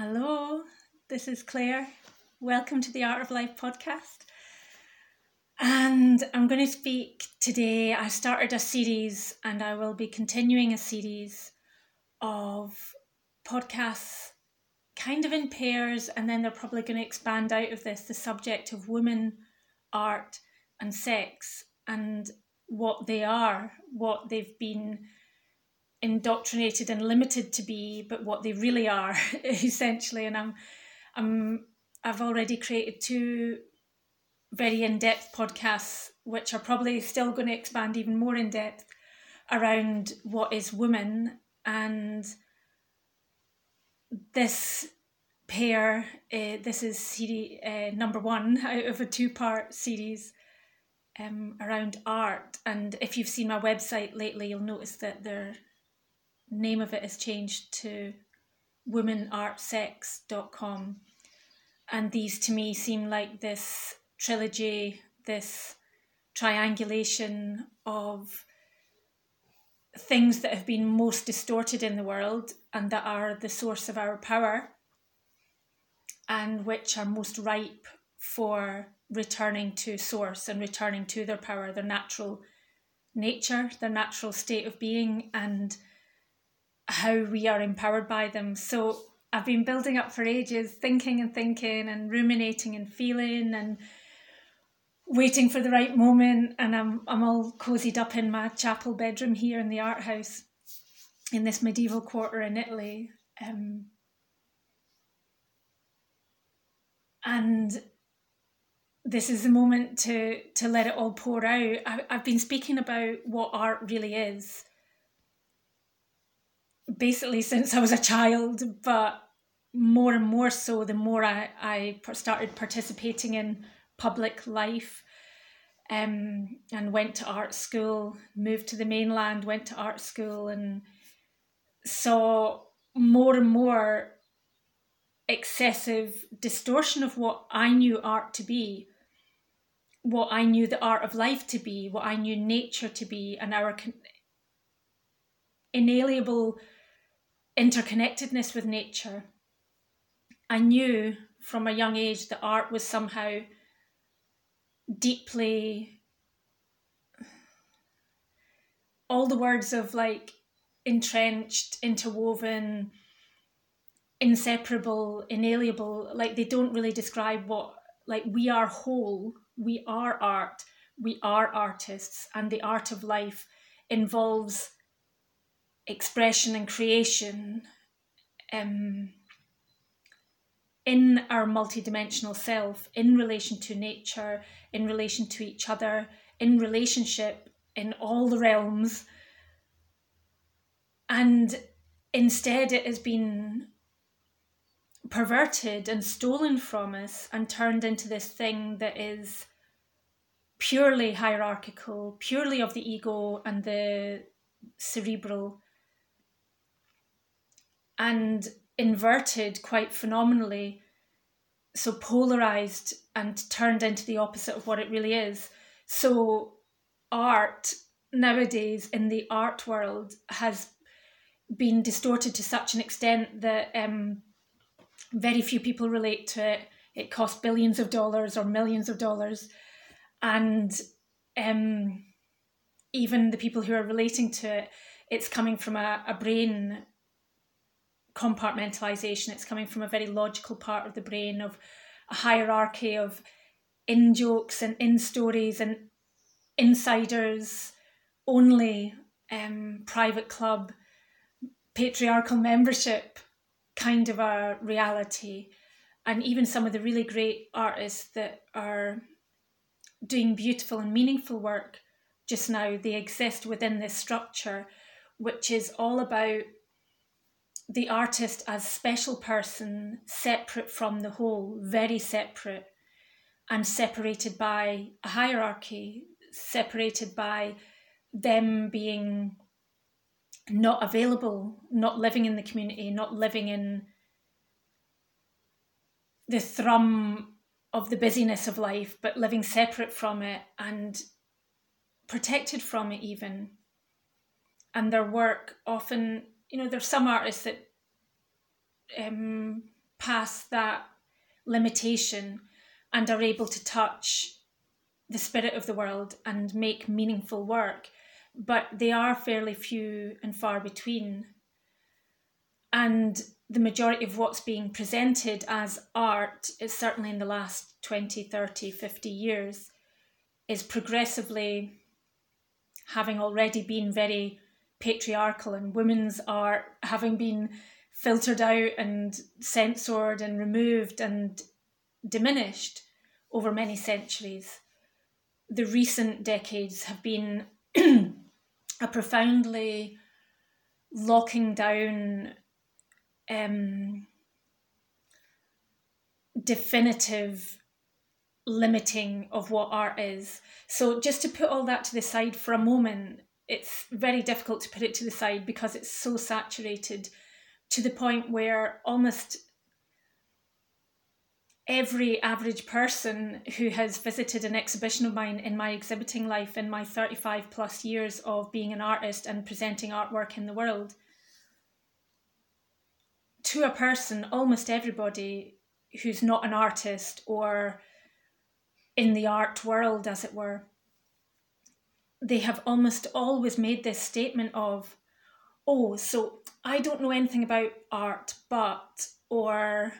Hello, this is Clare. Welcome to the Art of Life podcast. And I'm going to speak today. I started a series and I will be continuing a series of podcasts kind of in pairs, and then they're probably going to expand out of this the subject of women, art, and sex, and what they are, what they've been indoctrinated and limited to be, but what they really are, essentially. And I'm, I'm, I've already created two very in-depth podcasts, which are probably still going to expand even more in depth around what is woman and this pair, uh, this is series uh, number one out of a two-part series um, around art. And if you've seen my website lately, you'll notice that their name of it has changed to womenartsex.com. And these to me seem like this trilogy, this triangulation of things that have been most distorted in the world and that are the source of our power and which are most ripe for returning to source and returning to their power, their natural nature, their natural state of being, and how we are empowered by them. So I've been building up for ages, thinking and thinking and ruminating and feeling and waiting for the right moment and I'm I'm all cozied up in my chapel bedroom here in the art house in this medieval quarter in Italy. Um, and this is the moment to to let it all pour out. I, I've been speaking about what art really is, basically since I was a child, but more and more so the more I, I started participating in public life um, and went to art school, moved to the mainland, went to art school, and saw more and more excessive distortion of what I knew art to be, what I knew the art of life to be, what I knew nature to be, and our inalienable interconnectedness with nature. I knew from a young age that art was somehow deeply all the words of like entrenched, interwoven, inseparable, inalienable, like they don't really describe what like we are whole, we are art, we are artists, and the art of life involves expression and creation um, in our multidimensional self, in relation to nature, in relation to each other, in relationship, in all the realms. And instead, it has been perverted and stolen from us and turned into this thing that is purely hierarchical, purely of the ego and the cerebral, and inverted quite phenomenally, so polarized and turned into the opposite of what it really is. So, art nowadays in the art world has been distorted to such an extent that um, very few people relate to it. It costs billions of dollars or millions of dollars. And um, even the people who are relating to it, it's coming from a, a brain compartmentalization. It's coming from a very logical part of the brain of a hierarchy of in jokes and in stories and insiders only um, private club patriarchal membership kind of a reality. And even some of the really great artists that are doing beautiful and meaningful work just now, they exist within this structure, which is all about the artist as special person separate from the whole very separate and separated by a hierarchy separated by them being not available, not living in the community, not living in the thrum of the busyness of life, but living separate from it and protected from it, even. And their work often, you know, there's some artists that um, past that limitation and are able to touch the spirit of the world and make meaningful work, but they are fairly few and far between. And the majority of what's being presented as art is certainly in the last 20, 30, 50 years is progressively having already been very patriarchal and women's art having been filtered out and censored and removed and diminished over many centuries. The recent decades have been a profoundly locking down um, definitive limiting of what art is. So, just to put all that to the side for a moment, it's very difficult to put it to the side because it's so saturated to the point where almost every average person who has visited an exhibition of mine in my exhibiting life in my 35 plus years of being an artist and presenting artwork in the world to a person almost everybody who's not an artist or in the art world as it were they have almost always made this statement of oh so I don't know anything about art, but or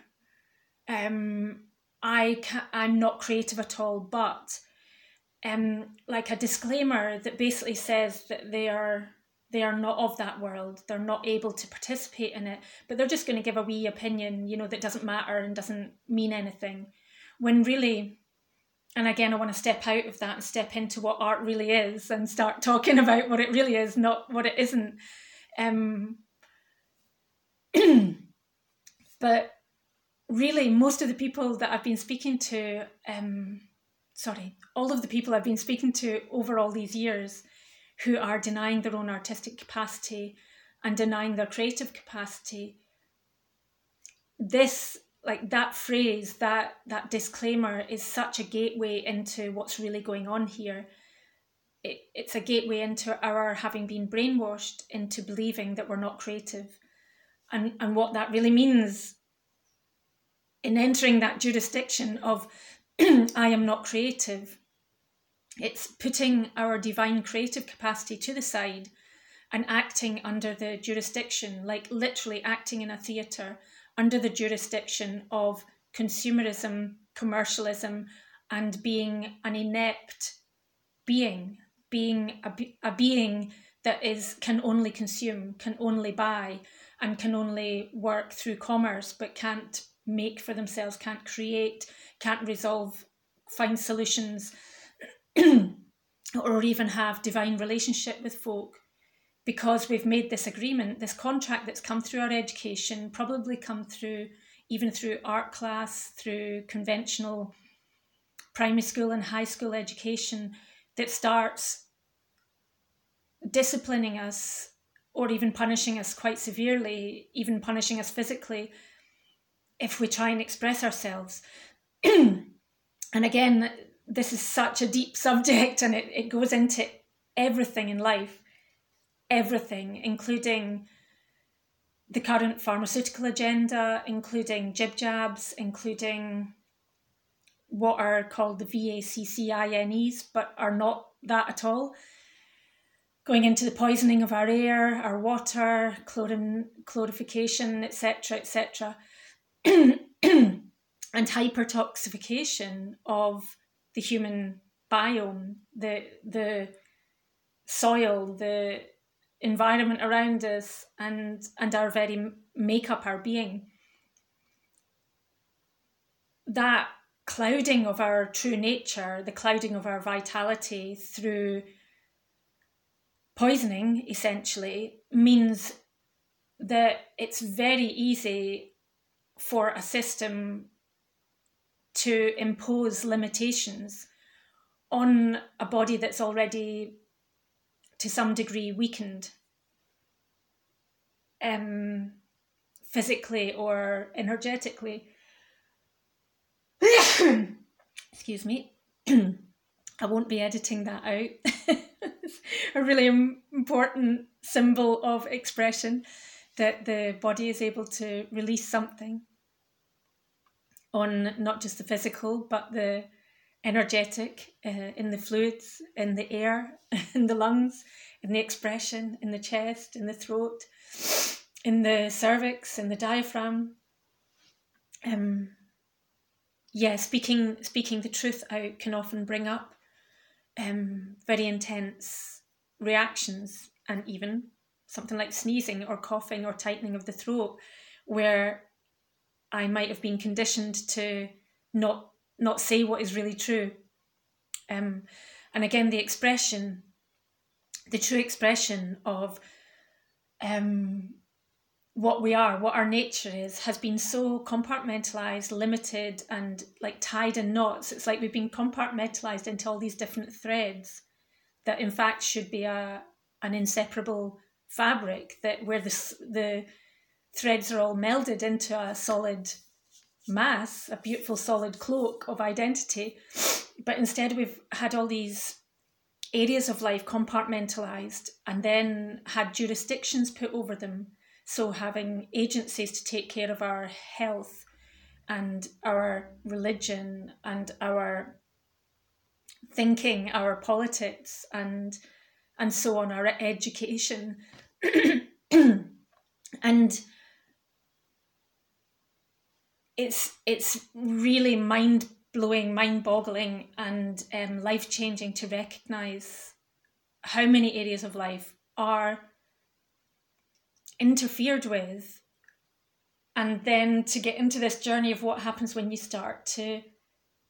um, I can I'm not creative at all, but um, like a disclaimer that basically says that they are they are not of that world. They're not able to participate in it, but they're just going to give a wee opinion, you know, that doesn't matter and doesn't mean anything. When really, and again, I want to step out of that and step into what art really is and start talking about what it really is, not what it isn't. Um, but really, most of the people that I've been speaking to, um, sorry, all of the people I've been speaking to over all these years who are denying their own artistic capacity and denying their creative capacity, this like that phrase that that disclaimer is such a gateway into what's really going on here it, it's a gateway into our having been brainwashed into believing that we're not creative and, and what that really means in entering that jurisdiction of I am not creative. It's putting our divine creative capacity to the side and acting under the jurisdiction, like literally acting in a theatre, under the jurisdiction of consumerism, commercialism, and being an inept being, being a, a being that is can only consume, can only buy, and can only work through commerce but can't make for themselves, can't create, can't resolve, find solutions, or even have divine relationship with folk because we've made this agreement, this contract that's come through our education, probably come through even through art class, through conventional primary school and high school education that starts disciplining us or even punishing us quite severely, even punishing us physically, if we try and express ourselves. and again, this is such a deep subject and it, it goes into everything in life, everything, including the current pharmaceutical agenda, including jib jabs, including what are called the VACCINEs, but are not that at all going into the poisoning of our air, our water, chlorin, chlorification, etc., etc., and hypertoxification of the human biome, the the soil, the environment around us, and and our very makeup, our being. That clouding of our true nature, the clouding of our vitality through poisoning essentially means that it's very easy for a system to impose limitations on a body that's already to some degree weakened um, physically or energetically. Excuse me. I won't be editing that out. a really important symbol of expression that the body is able to release something. on not just the physical but the energetic uh, in the fluids, in the air, in the lungs, in the expression, in the chest, in the throat, in the cervix, in the diaphragm. Um, yeah, speaking speaking the truth out can often bring up um, very intense reactions and even something like sneezing or coughing or tightening of the throat, where I might have been conditioned to not not say what is really true. Um, and again, the expression, the true expression of um, what we are, what our nature is, has been so compartmentalized, limited, and like tied in knots. It's like we've been compartmentalized into all these different threads that, in fact, should be a an inseparable fabric. That where the the threads are all melded into a solid mass, a beautiful solid cloak of identity. But instead, we've had all these areas of life compartmentalized and then had jurisdictions put over them. So, having agencies to take care of our health and our religion and our thinking, our politics, and and so on, our education. and it's it's really mind blowing, mind boggling, and um, life changing to recognize how many areas of life are interfered with, and then to get into this journey of what happens when you start to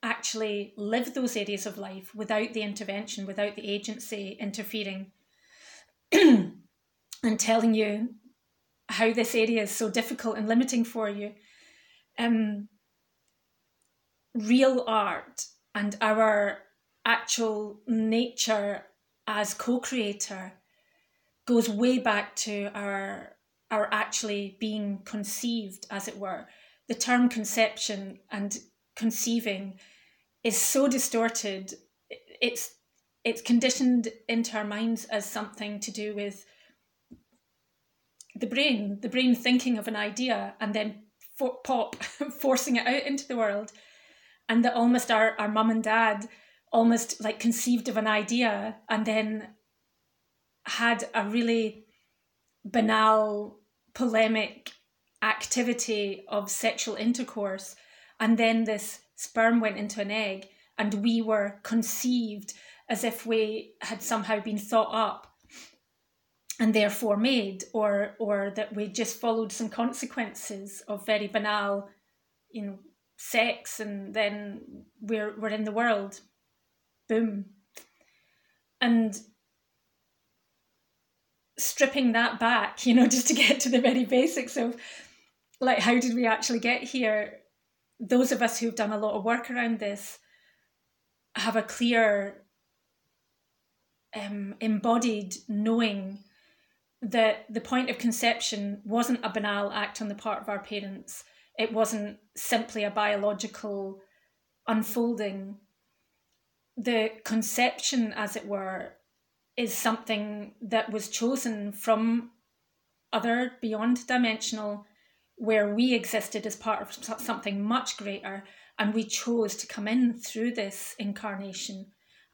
actually live those areas of life without the intervention, without the agency interfering and telling you how this area is so difficult and limiting for you um, real art and our actual nature as co-creator goes way back to our our actually being conceived as it were. The term conception and conceiving is so distorted. It's it's conditioned into our minds as something to do with the brain the brain thinking of an idea and then for, pop forcing it out into the world. And that almost our, our mum and dad almost like conceived of an idea and then had a really banal polemic activity of sexual intercourse. And then this sperm went into an egg and we were conceived as if we had somehow been thought up and therefore made, or or that we just followed some consequences of very banal, you know, sex, and then we're we're in the world, boom, and stripping that back, you know, just to get to the very basics of like how did we actually get here? Those of us who've done a lot of work around this have a clear um, embodied knowing that the point of conception wasn't a banal act on the part of our parents. It wasn't simply a biological unfolding. The conception, as it were, is something that was chosen from other beyond dimensional, where we existed as part of something much greater, and we chose to come in through this incarnation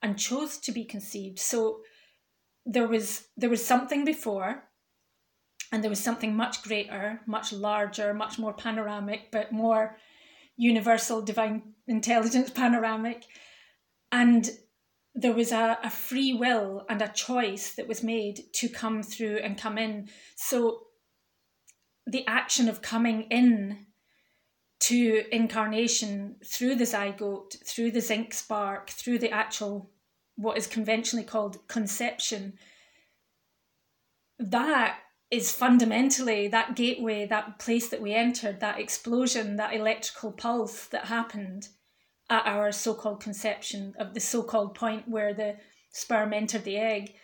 and chose to be conceived. So there was there was something before and there was something much greater much larger much more panoramic but more universal divine intelligence panoramic. And there was a, a free will and a choice that was made to come through and come in. So the action of coming in to incarnation through the zygote through the zinc spark through the actual what is conventionally called conception, that is fundamentally that gateway, that place that we entered, that explosion, that electrical pulse that happened at our so called conception of the so called point where the sperm entered the egg.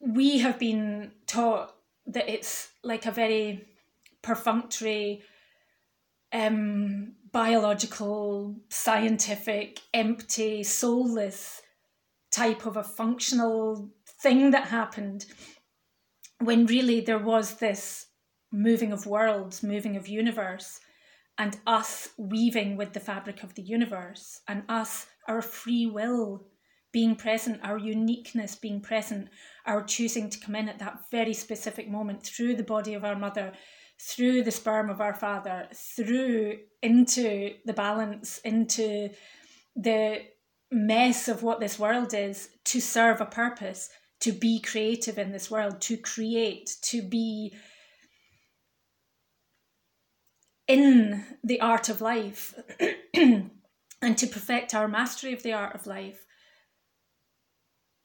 We have been taught that it's like a very perfunctory, um, biological, scientific, empty, soulless type of a functional thing that happened when really there was this moving of worlds, moving of universe, and us weaving with the fabric of the universe, and us, our free will being present, our uniqueness being present, our choosing to come in at that very specific moment through the body of our mother, through the sperm of our father, through into the balance, into the mess of what this world is to serve a purpose, to be creative in this world, to create, to be in the art of life and to perfect our mastery of the art of life.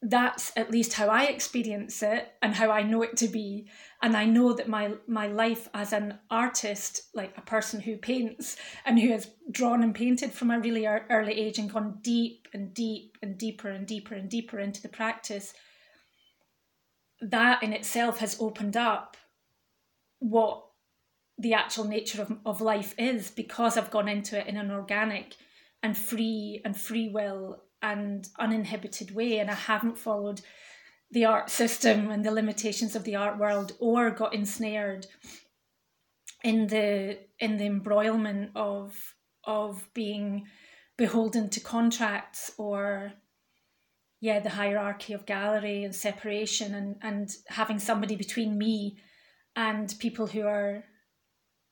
That's at least how I experience it and how I know it to be. And I know that my my life as an artist, like a person who paints and who has drawn and painted from a really early age and gone deep and deep and deeper and deeper and deeper into the practice, that in itself has opened up what the actual nature of, of life is because I've gone into it in an organic and free and free will and uninhibited way and I haven't followed the art system and the limitations of the art world or got ensnared in the in the embroilment of of being beholden to contracts or yeah the hierarchy of gallery and separation and and having somebody between me and people who are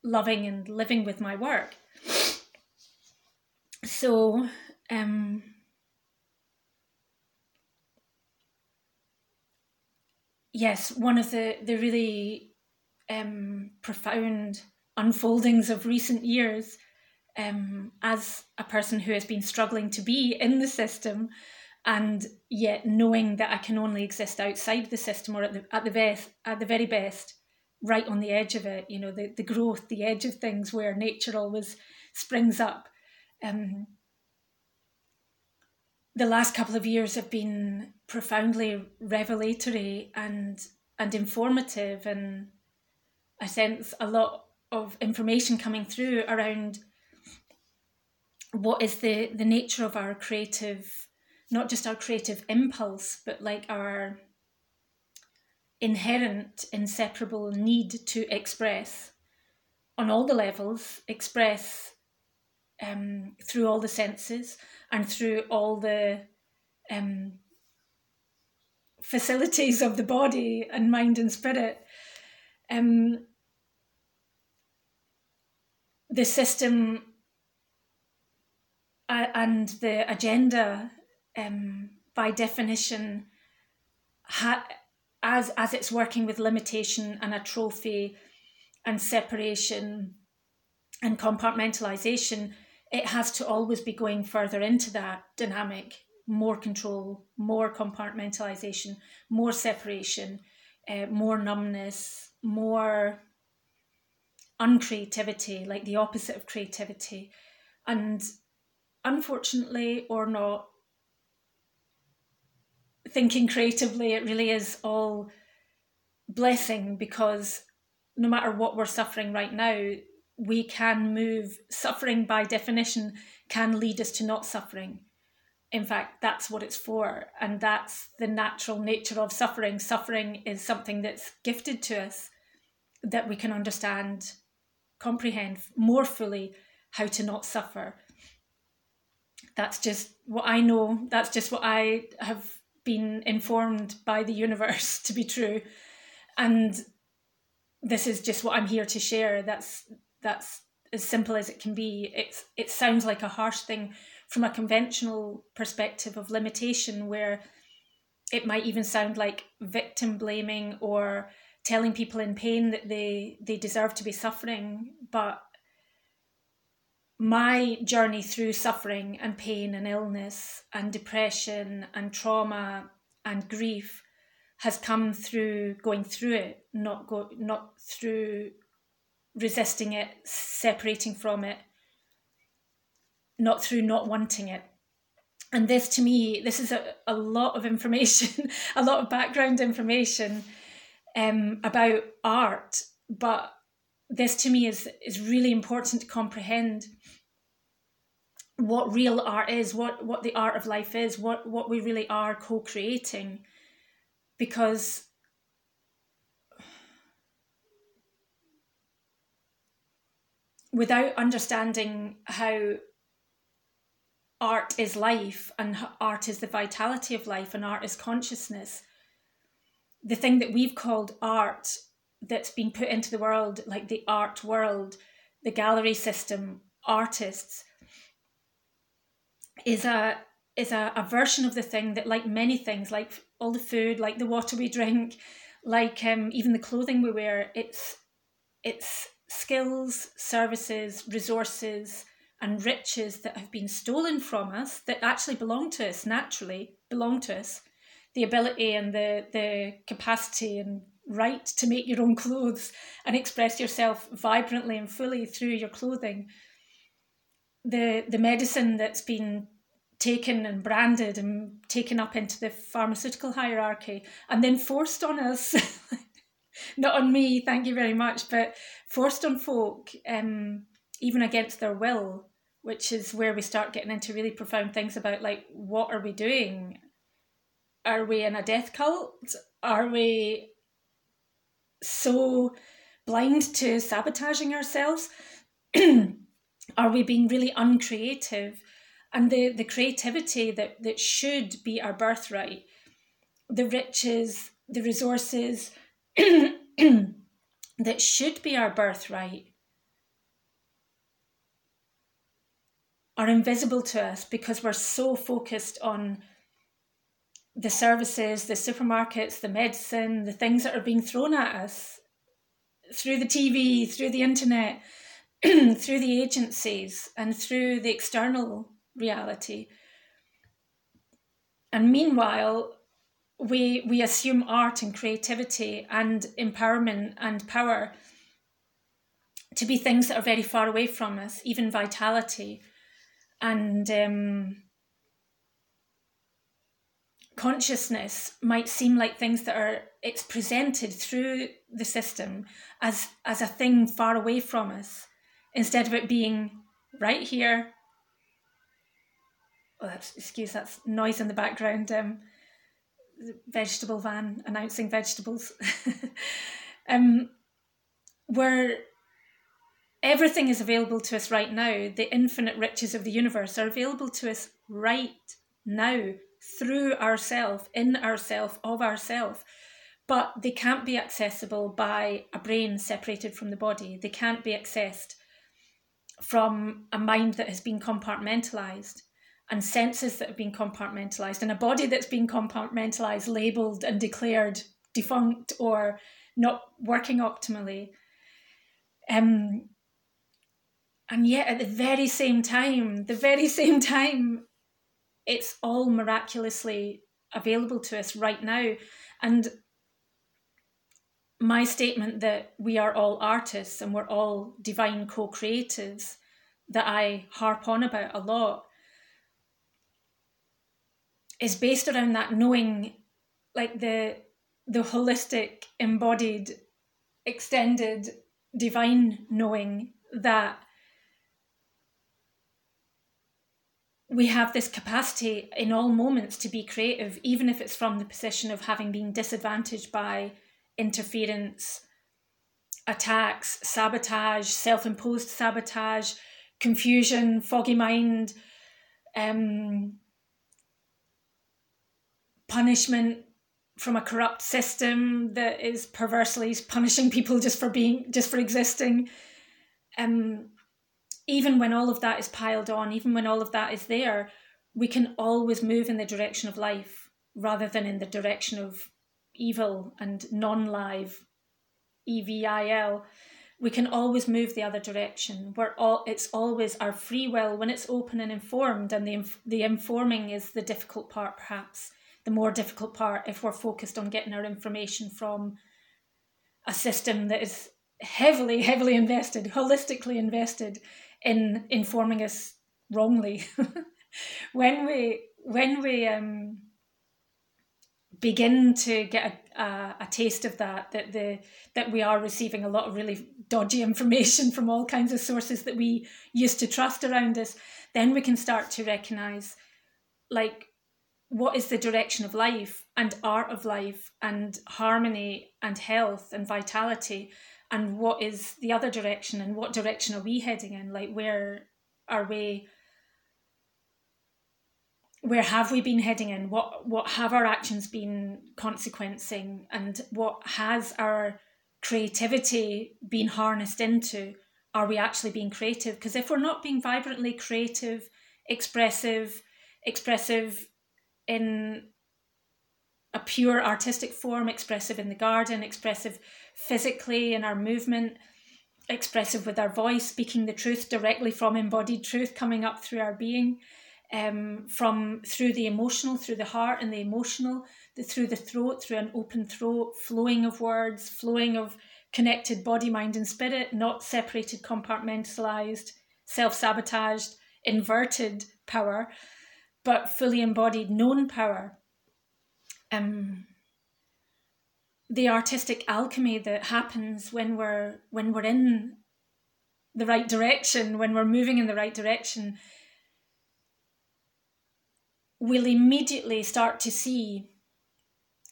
loving and living with my work. So, um, yes, one of the, the really um, profound unfoldings of recent years um, as a person who has been struggling to be in the system and yet knowing that I can only exist outside the system or at the, at the best at the very best right on the edge of it, you know, the, the growth, the edge of things where nature always springs up. Um, the last couple of years have been profoundly revelatory and and informative and I sense a lot of information coming through around what is the the nature of our creative not just our creative impulse but like our inherent, inseparable need to express on all the levels, express um, through all the senses and through all the um, facilities of the body and mind and spirit. Um, the system uh, and the agenda, um, by definition, ha- as as it's working with limitation and atrophy and separation and compartmentalization, it has to always be going further into that dynamic, more control, more compartmentalization, more separation, uh, more numbness, more uncreativity, like the opposite of creativity. And unfortunately or not, thinking creatively, it really is all blessing because no matter what we're suffering right now, we can move. Suffering, by definition, can lead us to not suffering. In fact, that's what it's for. And that's the natural nature of suffering. Suffering is something that's gifted to us that we can understand, comprehend more fully how to not suffer. That's just what I know. That's just what I have been informed by the universe to be true and this is just what i'm here to share that's that's as simple as it can be. It's it sounds like a harsh thing from a conventional perspective of limitation where it might even sound like victim blaming or telling people in pain that they they deserve to be suffering. But my journey through suffering and pain and illness and depression and trauma and grief has come through going through it, not go not through resisting it, separating from it, not through not wanting it. And this to me, this is a, a lot of information, a lot of background information um, about art, but this to me is is really important to comprehend what real art is, what what the art of life is, what what we really are co-creating, because without understanding how art is life and art is the vitality of life and art is consciousness the thing that we've called art that's been put into the world like the art world the gallery system artists is a is a, a version of the thing that like many things like all the food like the water we drink like um, even the clothing we wear it's it's skills services resources and riches that have been stolen from us that actually belong to us naturally belong to us. The ability and the the capacity and right to make your own clothes and express yourself vibrantly and fully through your clothing. The the medicine that's been taken and branded and taken up into the pharmaceutical hierarchy and then forced on us not on me thank you very much but forced on folk um, even against their will which is where we start getting into really profound things about like what are we doing? Are we in a death cult? Are we so blind to sabotaging ourselves? Are we being really uncreative? And the the creativity that that should be our birthright the riches the resources that should be our birthright are invisible to us because we're so focused on the services, the supermarkets, the medicine, the things that are being thrown at us through the TV, through the internet, through the agencies, and through the external reality. And meanwhile, we we assume art and creativity and empowerment and power to be things that are very far away from us, even vitality. And um, consciousness might seem like things that are it's presented through the system as as a thing far away from us instead of it being right here. Oh that's excuse that's noise in the background um vegetable van announcing vegetables um where everything is available to us right now. The infinite riches of the universe are available to us right now through ourself, in ourself, of ourself. But they can't be accessible by a brain separated from the body. They can't be accessed from a mind that has been compartmentalized and senses that have been compartmentalized and a body that's been compartmentalized, labeled and declared defunct or not working optimally. Um, and yet at the very same time the very same time it's all miraculously available to us right now and my statement that we are all artists and we're all divine co-creatives that i harp on about a lot is based around that knowing like the the holistic embodied extended divine knowing that we have this capacity in all moments to be creative, even if it's from the position of having been disadvantaged by interference, attacks, sabotage, self imposed sabotage, confusion, foggy mind, um, punishment from a corrupt system that is perversely punishing people just for being just for existing um even when all of that is piled on, even when all of that is there, we can always move in the direction of life rather than in the direction of evil and non live, EVIL. We can always move the other direction. We're all, it's always our free will when it's open and informed, and the, the informing is the difficult part, perhaps. The more difficult part if we're focused on getting our information from a system that is heavily, heavily invested, holistically invested in informing us wrongly. when we when we um, begin to get a, a, a, taste of that, that the that we are receiving a lot of really dodgy information from all kinds of sources that we used to trust around us, then we can start to recognize, like, what is the direction of life and art of life and harmony and health and vitality? And what is the other direction and what direction are we heading in? Like where are we where have we been heading in? What what have our actions been consequencing? And what has our creativity been harnessed into? Are we actually being creative? Because if we're not being vibrantly creative expressive expressive in a pure artistic form expressive in the garden expressive physically in our movement expressive with our voice speaking the truth directly from embodied truth coming up through our being um, from through the emotional, through the heart and the emotional, the, through the throat, through an open throat, flowing of words, flowing of connected body, mind, and spirit, not separated, compartmentalized, self sabotaged, inverted power, but fully embodied, known power. Um, the artistic alchemy that happens when we're when we're in the right direction, when we're moving in the right direction, will immediately start to see,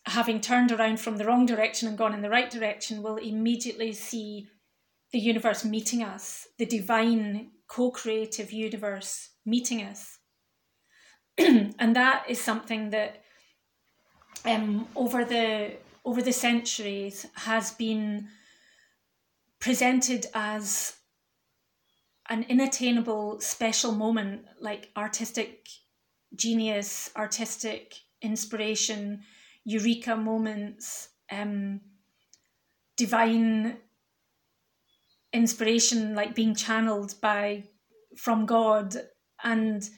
having turned around from the wrong direction and gone in the right direction, we'll immediately see the universe meeting us, the divine co creative universe meeting us. and that is something that um, over the over the centuries has been presented as an inattainable special moment like artistic genius, artistic inspiration, eureka moments, um, divine inspiration, like being channeled by from God, and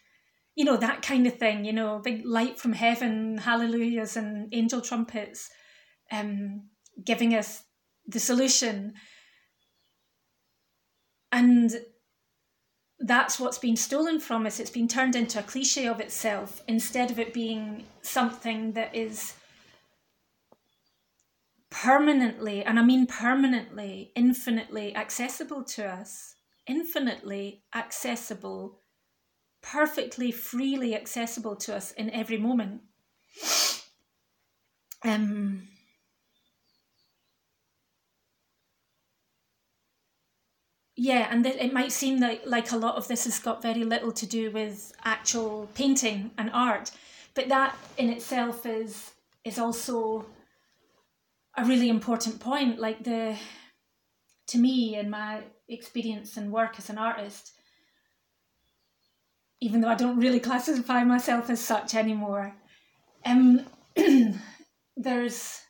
you know that kind of thing. You know, big light from heaven, hallelujahs and angel trumpets, um, giving us the solution. And that's what's been stolen from us. It's been turned into a cliche of itself instead of it being something that is permanently, and I mean permanently, infinitely accessible to us. Infinitely accessible, perfectly freely accessible to us in every moment. Um, yeah, and it might seem like, like a lot of this has got very little to do with actual painting and art, but that in itself is is also a really important point. Like the, to me, in my experience and work as an artist, even though I don't really classify myself as such anymore, um, there's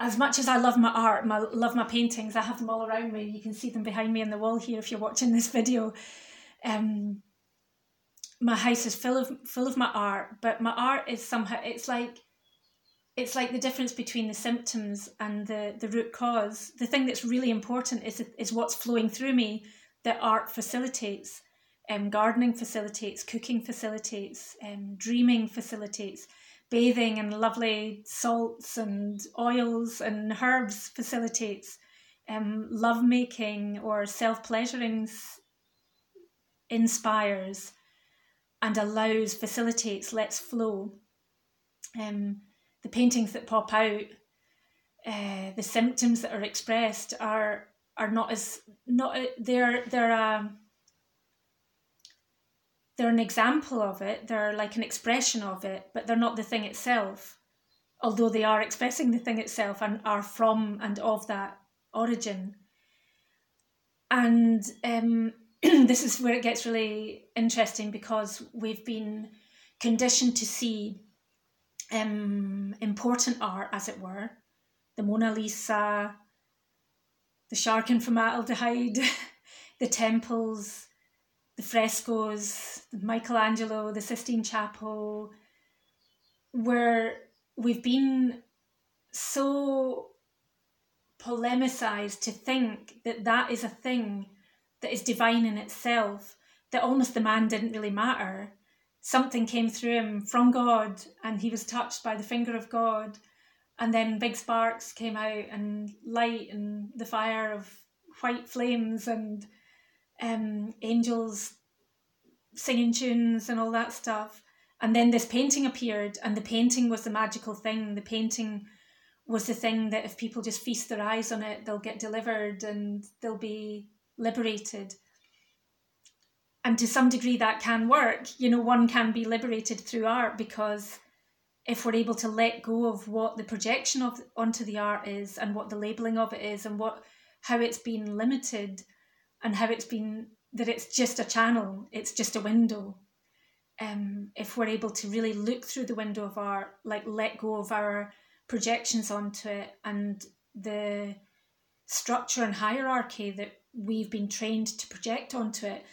as much as I love my art, my love my paintings, I have them all around me. You can see them behind me on the wall here if you're watching this video. Um, my house is full of full of my art, but my art is somehow it's like it's like the difference between the symptoms and the the root cause. The thing that's really important is is what's flowing through me that art facilitates. Um, gardening facilitates, cooking facilitates, um, dreaming facilitates bathing in lovely salts and oils and herbs facilitates um, love making or self pleasuring inspires and allows, facilitates, lets flow. Um, the paintings that pop out, uh, the symptoms that are expressed are are not as not they're they're a they're an example of it, they're like an expression of it, but they're not the thing itself. Although they are expressing the thing itself and are from and of that origin. And um, this is where it gets really interesting because we've been conditioned to see um, important art, as it were, the Mona Lisa, the shark in formaldehyde, the temples, the frescoes, Michelangelo, the Sistine Chapel, where we've been so polemicized to think that that is a thing that is divine in itself, that almost the man didn't really matter. Something came through him from God and he was touched by the finger of God. And then big sparks came out and light and the fire of white flames and um, angels singing tunes and all that stuff. And then this painting appeared, and the painting was the magical thing. The painting was the thing that if people just feast their eyes on it, they'll get delivered and they'll be liberated. And to some degree, that can work. You know, one can be liberated through art because if we're able to let go of what the projection of onto the art is and what the labeling of it is and what how it's been limited and how it's been that it's just a channel, it's just a window. Um, if we're able to really look through the window of art, like let go of our projections onto it and the structure and hierarchy that we've been trained to project onto it,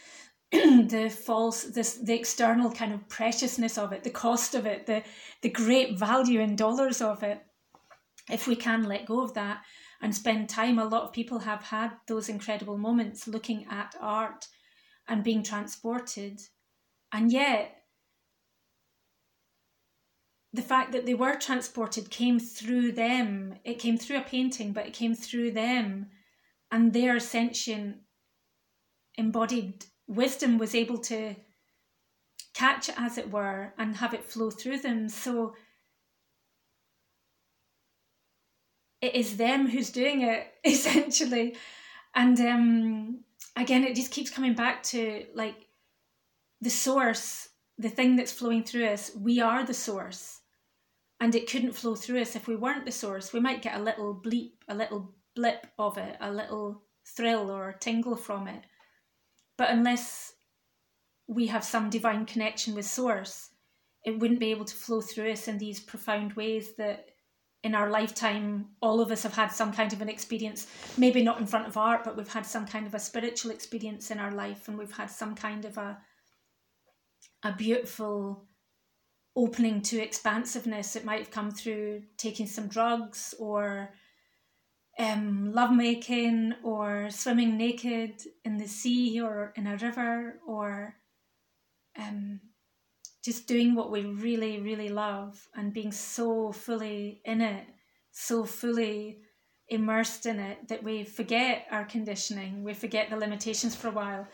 the false, this the external kind of preciousness of it, the cost of it, the the great value in dollars of it. If we can let go of that and spend time, a lot of people have had those incredible moments looking at art and being transported. And yet, the fact that they were transported came through them. It came through a painting, but it came through them. And their sentient, embodied wisdom was able to catch it, as it were, and have it flow through them. So it is them who's doing it, essentially. And um, again, it just keeps coming back to like the source, the thing that's flowing through us. We are the source. And it couldn't flow through us if we weren't the source. We might get a little bleep, a little blip of it, a little thrill or tingle from it. But unless we have some divine connection with source, it wouldn't be able to flow through us in these profound ways that in our lifetime, all of us have had some kind of an experience, maybe not in front of art, but we've had some kind of a spiritual experience in our life and we've had some kind of a a beautiful opening to expansiveness. It might have come through taking some drugs or um, lovemaking or swimming naked in the sea or in a river or um, just doing what we really, really love and being so fully in it, so fully immersed in it that we forget our conditioning, we forget the limitations for a while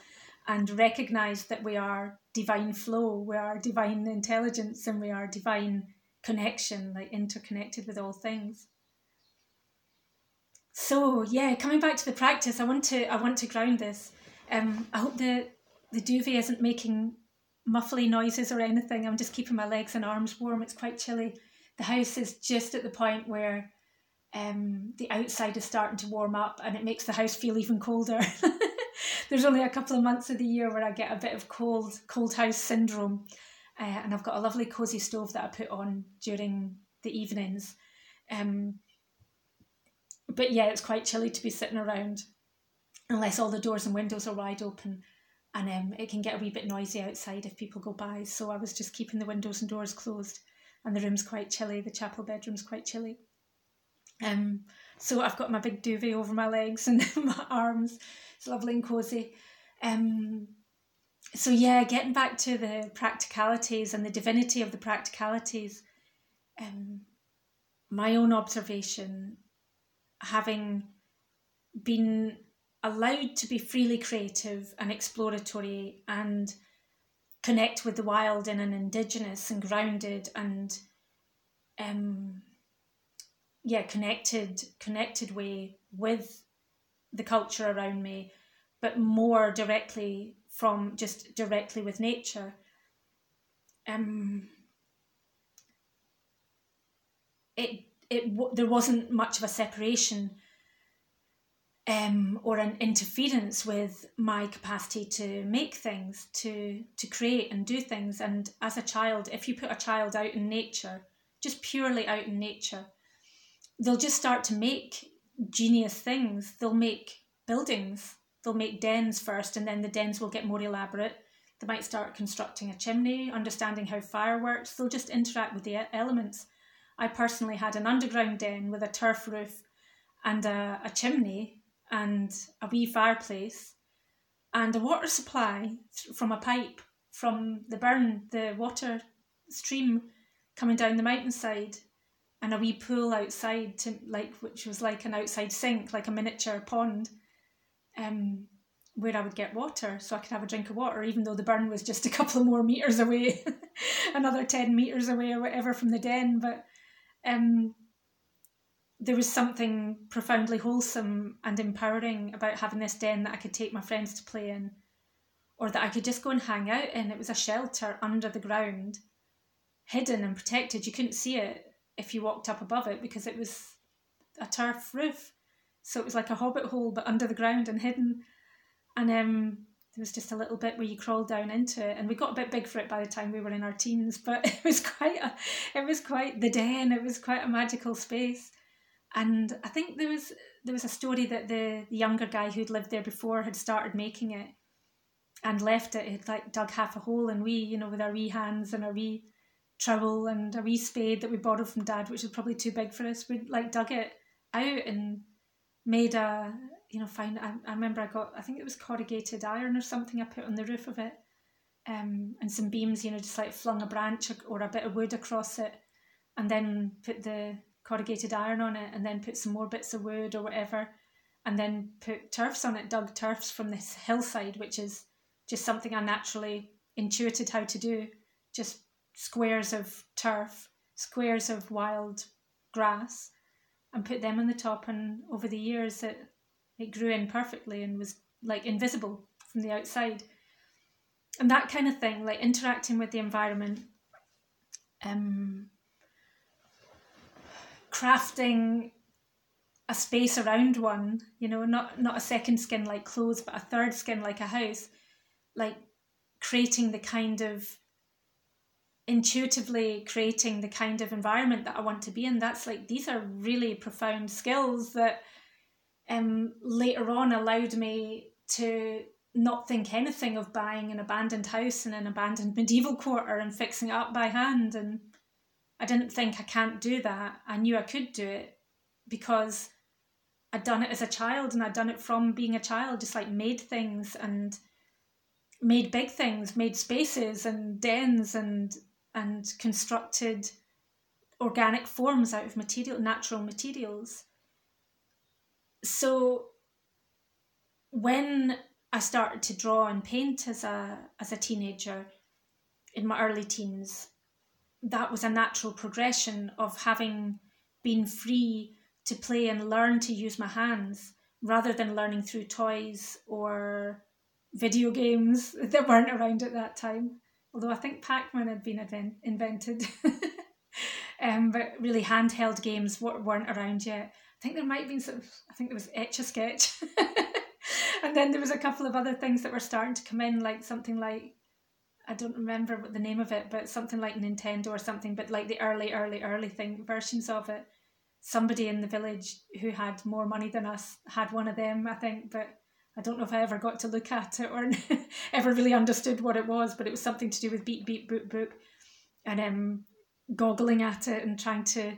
and recognize that we are divine flow, we are divine intelligence, and we are divine connection, like interconnected with all things. So yeah, coming back to the practice, I want to I want to ground this. Um, I hope the the duvet isn't making muffly noises or anything. I'm just keeping my legs and arms warm. It's quite chilly. The house is just at the point where um, the outside is starting to warm up and it makes the house feel even colder. There's only a couple of months of the year where I get a bit of cold, cold house syndrome. Uh, and I've got a lovely cosy stove that I put on during the evenings. Um, but yeah, it's quite chilly to be sitting around unless all the doors and windows are wide open and um, it can get a wee bit noisy outside if people go by. So I was just keeping the windows and doors closed, and the room's quite chilly. The chapel bedroom's quite chilly. Um, so I've got my big duvet over my legs and my arms. It's lovely and cozy. Um, so yeah, getting back to the practicalities and the divinity of the practicalities. Um, my own observation, having been allowed to be freely creative and exploratory and connect with the wild in an indigenous and grounded and um yeah connected connected way with the culture around me but more directly from just directly with nature. Um it it there wasn't much of a separation um, or an interference with my capacity to make things, to to create and do things. And as a child, if you put a child out in nature, just purely out in nature, they'll just start to make genius things. They'll make buildings. They'll make dens first, and then the dens will get more elaborate. They might start constructing a chimney, understanding how fire works. They'll just interact with the elements. I personally had an underground den with a turf roof and a, a chimney and a wee fireplace and a water supply from a pipe from the burn, the water stream coming down the mountainside, and a wee pool outside to like which was like an outside sink, like a miniature pond, um, where I would get water so I could have a drink of water, even though the burn was just a couple of more meters away, another ten meters away or whatever from the den. But um, there was something profoundly wholesome and empowering about having this den that I could take my friends to play in or that I could just go and hang out in. It was a shelter under the ground, hidden and protected. You couldn't see it if you walked up above it because it was a turf roof. So it was like a hobbit hole but under the ground and hidden. And um, there was just a little bit where you crawled down into it and we got a bit big for it by the time we were in our teens but it was quite a it was quite the den it was quite a magical space and I think there was there was a story that the, the younger guy who'd lived there before had started making it and left it. He'd like dug half a hole and we, you know, with our wee hands and our wee trowel and a wee spade that we borrowed from dad, which was probably too big for us, we like dug it out and made a you know, find I, I remember I got I think it was corrugated iron or something I put on the roof of it. Um, and some beams, you know, just like flung a branch or a bit of wood across it and then put the corrugated iron on it and then put some more bits of wood or whatever and then put turfs on it, dug turfs from this hillside, which is just something I naturally intuited how to do. Just squares of turf, squares of wild grass, and put them on the top. And over the years, it it grew in perfectly and was like invisible from the outside. And that kind of thing, like interacting with the environment, um, crafting a space around one, you know, not not a second skin like clothes, but a third skin like a house, like creating the kind of intuitively creating the kind of environment that I want to be in. That's like these are really profound skills that um later on allowed me to not think anything of buying an abandoned house in an abandoned medieval quarter and fixing it up by hand and I didn't think I can't do that. I knew I could do it because I'd done it as a child and I'd done it from being a child, just like made things and made big things, made spaces and dens and and constructed organic forms out of material natural materials. So when I started to draw and paint as a as a teenager in my early teens, that was a natural progression of having been free to play and learn to use my hands rather than learning through toys or video games that weren't around at that time. Although I think Pac Man had been invent- invented. um, but really, handheld games weren't around yet. I think there might have been some, I think there was Etch a Sketch. and then there was a couple of other things that were starting to come in, like something like I don't remember what the name of it, but something like Nintendo or something, but like the early, early, early thing versions of it. Somebody in the village who had more money than us had one of them, I think, but I don't know if I ever got to look at it or ever really understood what it was, but it was something to do with beat, beat, boop, boop, and um, goggling at it and trying to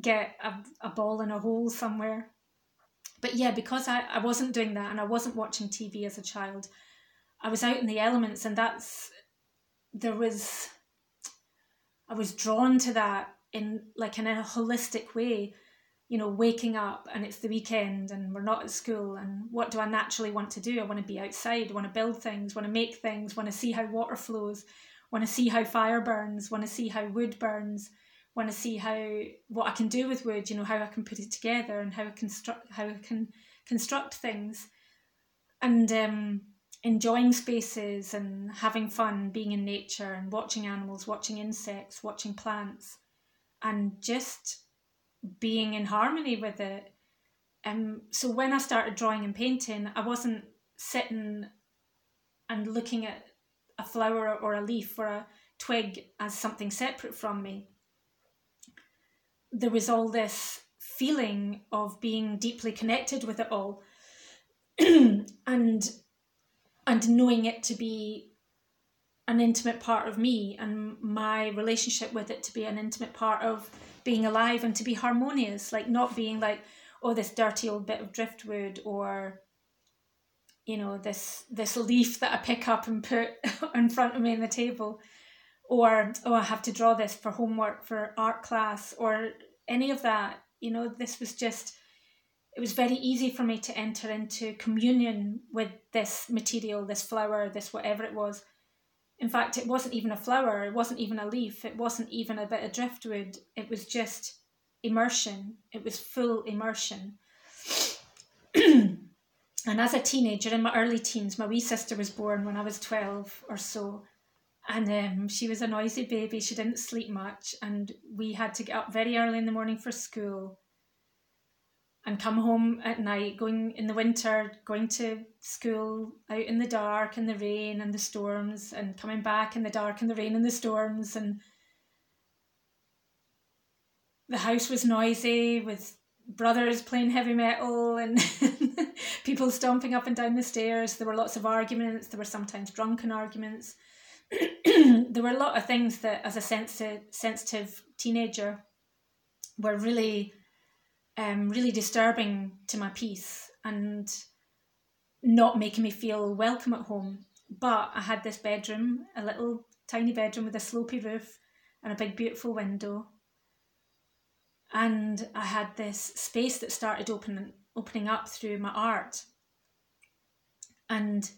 get a, a ball in a hole somewhere. But yeah, because I, I wasn't doing that and I wasn't watching TV as a child, I was out in the elements, and that's there was I was drawn to that in like in a holistic way, you know, waking up and it's the weekend and we're not at school and what do I naturally want to do? I want to be outside, I want to build things, want to make things, want to see how water flows, want to see how fire burns, want to see how wood burns, want to see how what I can do with wood, you know, how I can put it together and how I construct how I can construct things. And um enjoying spaces and having fun being in nature and watching animals, watching insects, watching plants, and just being in harmony with it. Um, so when I started drawing and painting, I wasn't sitting and looking at a flower or a leaf or a twig as something separate from me. There was all this feeling of being deeply connected with it all. and and knowing it to be an intimate part of me and my relationship with it to be an intimate part of being alive and to be harmonious like not being like oh this dirty old bit of driftwood or you know this this leaf that i pick up and put in front of me on the table or oh i have to draw this for homework for art class or any of that you know this was just it was very easy for me to enter into communion with this material, this flower, this whatever it was. In fact, it wasn't even a flower, it wasn't even a leaf, it wasn't even a bit of driftwood. It was just immersion. It was full immersion. and as a teenager, in my early teens, my wee sister was born when I was 12 or so. And um, she was a noisy baby. She didn't sleep much. And we had to get up very early in the morning for school and come home at night, going in the winter, going to school out in the dark and the rain and the storms, and coming back in the dark and the rain and the storms. And the house was noisy with brothers playing heavy metal and people stomping up and down the stairs. There were lots of arguments. There were sometimes drunken arguments. there were a lot of things that, as a sensitive, sensitive teenager, were really um, really disturbing to my peace and not making me feel welcome at home. But I had this bedroom, a little tiny bedroom with a slopey roof and a big beautiful window. And I had this space that started opening opening up through my art. And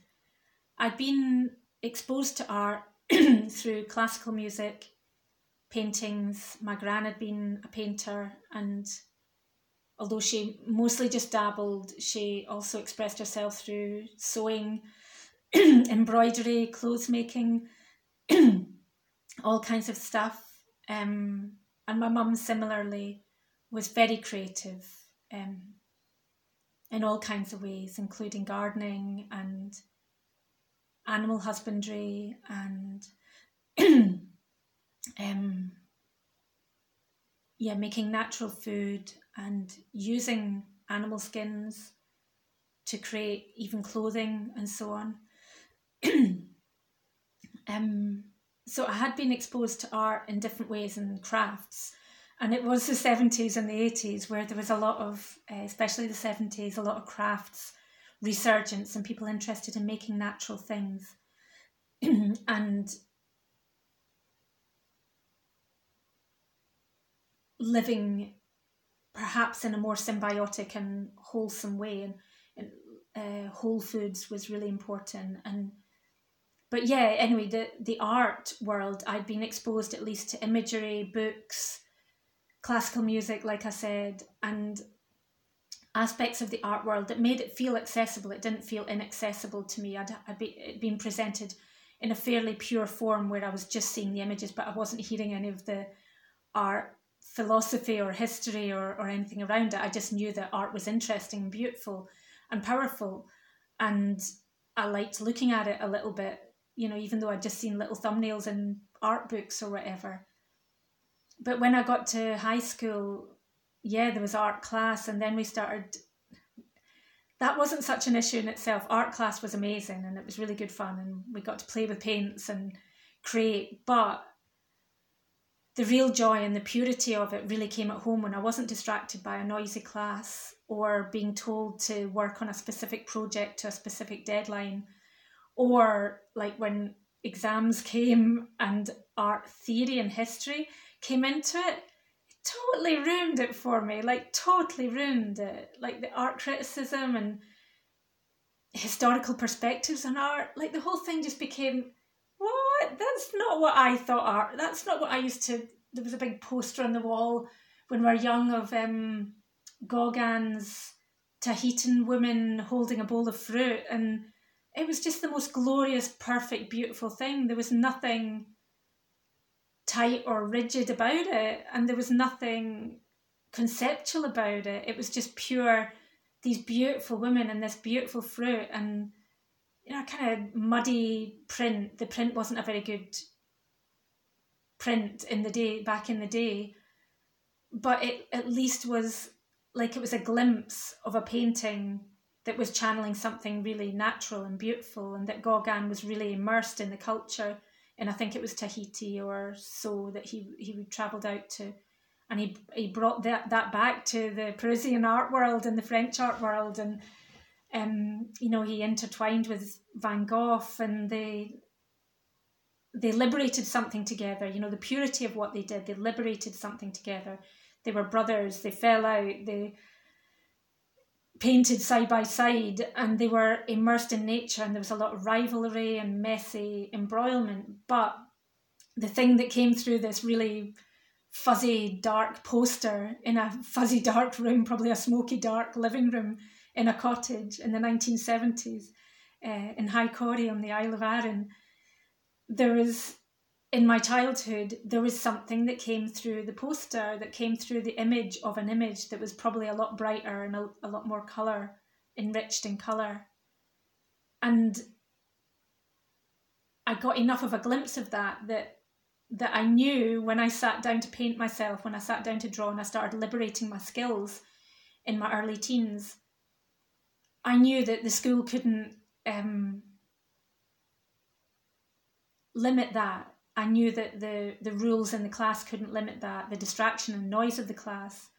I'd been exposed to art through classical music, paintings. My gran had been a painter and although she mostly just dabbled, she also expressed herself through sewing, embroidery, clothes making, all kinds of stuff. Um, and my mum similarly was very creative um, in all kinds of ways, including gardening and animal husbandry and um, yeah, making natural food and using animal skins to create even clothing and so on. um, so I had been exposed to art in different ways and crafts. And it was the 70s and the 80s where there was a lot of, uh, especially the 70s, a lot of crafts resurgence and people interested in making natural things. and living perhaps in a more symbiotic and wholesome way and, uh, whole foods was really important and but yeah anyway the the art world i'd been exposed at least to imagery books classical music like i said and aspects of the art world that made it feel accessible it didn't feel inaccessible to me i'd, I'd be, been presented in a fairly pure form where i was just seeing the images but i wasn't hearing any of the art philosophy or history or, or anything around it. I just knew that art was interesting, beautiful, and powerful. And I liked looking at it a little bit, you know, even though I'd just seen little thumbnails in art books or whatever. But when I got to high school, yeah, there was art class, and then we started. That wasn't such an issue in itself. Art class was amazing and it was really good fun, and we got to play with paints and create. But the real joy and the purity of it really came at home when I wasn't distracted by a noisy class or being told to work on a specific project to a specific deadline, or like when exams came and art theory and history came into it, totally ruined it for me. Like, totally ruined it. Like, the art criticism and historical perspectives on art, like, the whole thing just became what? That's not what I thought art. That's not what I used to. There was a big poster on the wall when we were young of um, Gauguin's Tahitian woman holding a bowl of fruit, and it was just the most glorious, perfect, beautiful thing. There was nothing tight or rigid about it, and there was nothing conceptual about it. It was just pure these beautiful women and this beautiful fruit and you know, kind of muddy print. The print wasn't a very good print in the day back in the day, but it at least was like it was a glimpse of a painting that was channeling something really natural and beautiful, and that Gauguin was really immersed in the culture. And I think it was Tahiti or so that he he travelled out to, and he he brought that that back to the Parisian art world and the French art world, and um, you know, he intertwined with Van Gogh and they they liberated something together. You know, the purity of what they did, they liberated something together. They were brothers, they fell out, they painted side by side and they were immersed in nature and there was a lot of rivalry and messy embroilment. But the thing that came through this really fuzzy dark poster in a fuzzy dark room, probably a smoky dark living room in a cottage in the 1970s uh, in High Corrie on the Isle of Arran. There was, in my childhood, there was something that came through the poster, that came through the image of an image that was probably a lot brighter and a, a lot more colour, enriched in colour. And I got enough of a glimpse of that that that I knew when I sat down to paint myself, when I sat down to draw and I started liberating my skills in my early teens, I knew that the school couldn't um, limit that. I knew that the, the rules in the class couldn't limit that, the distraction and noise of the class.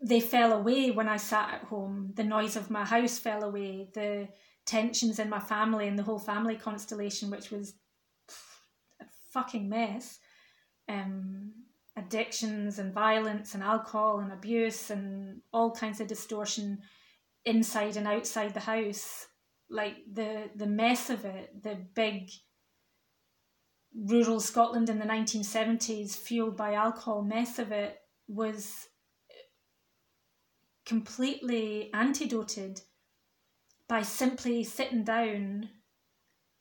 They fell away when I sat at home. The noise of my house fell away. The tensions in my family and the whole family constellation, which was a fucking mess. Um, addictions and violence and alcohol and abuse and all kinds of distortion inside and outside the house like the the mess of it the big rural scotland in the 1970s fueled by alcohol mess of it was completely antidoted by simply sitting down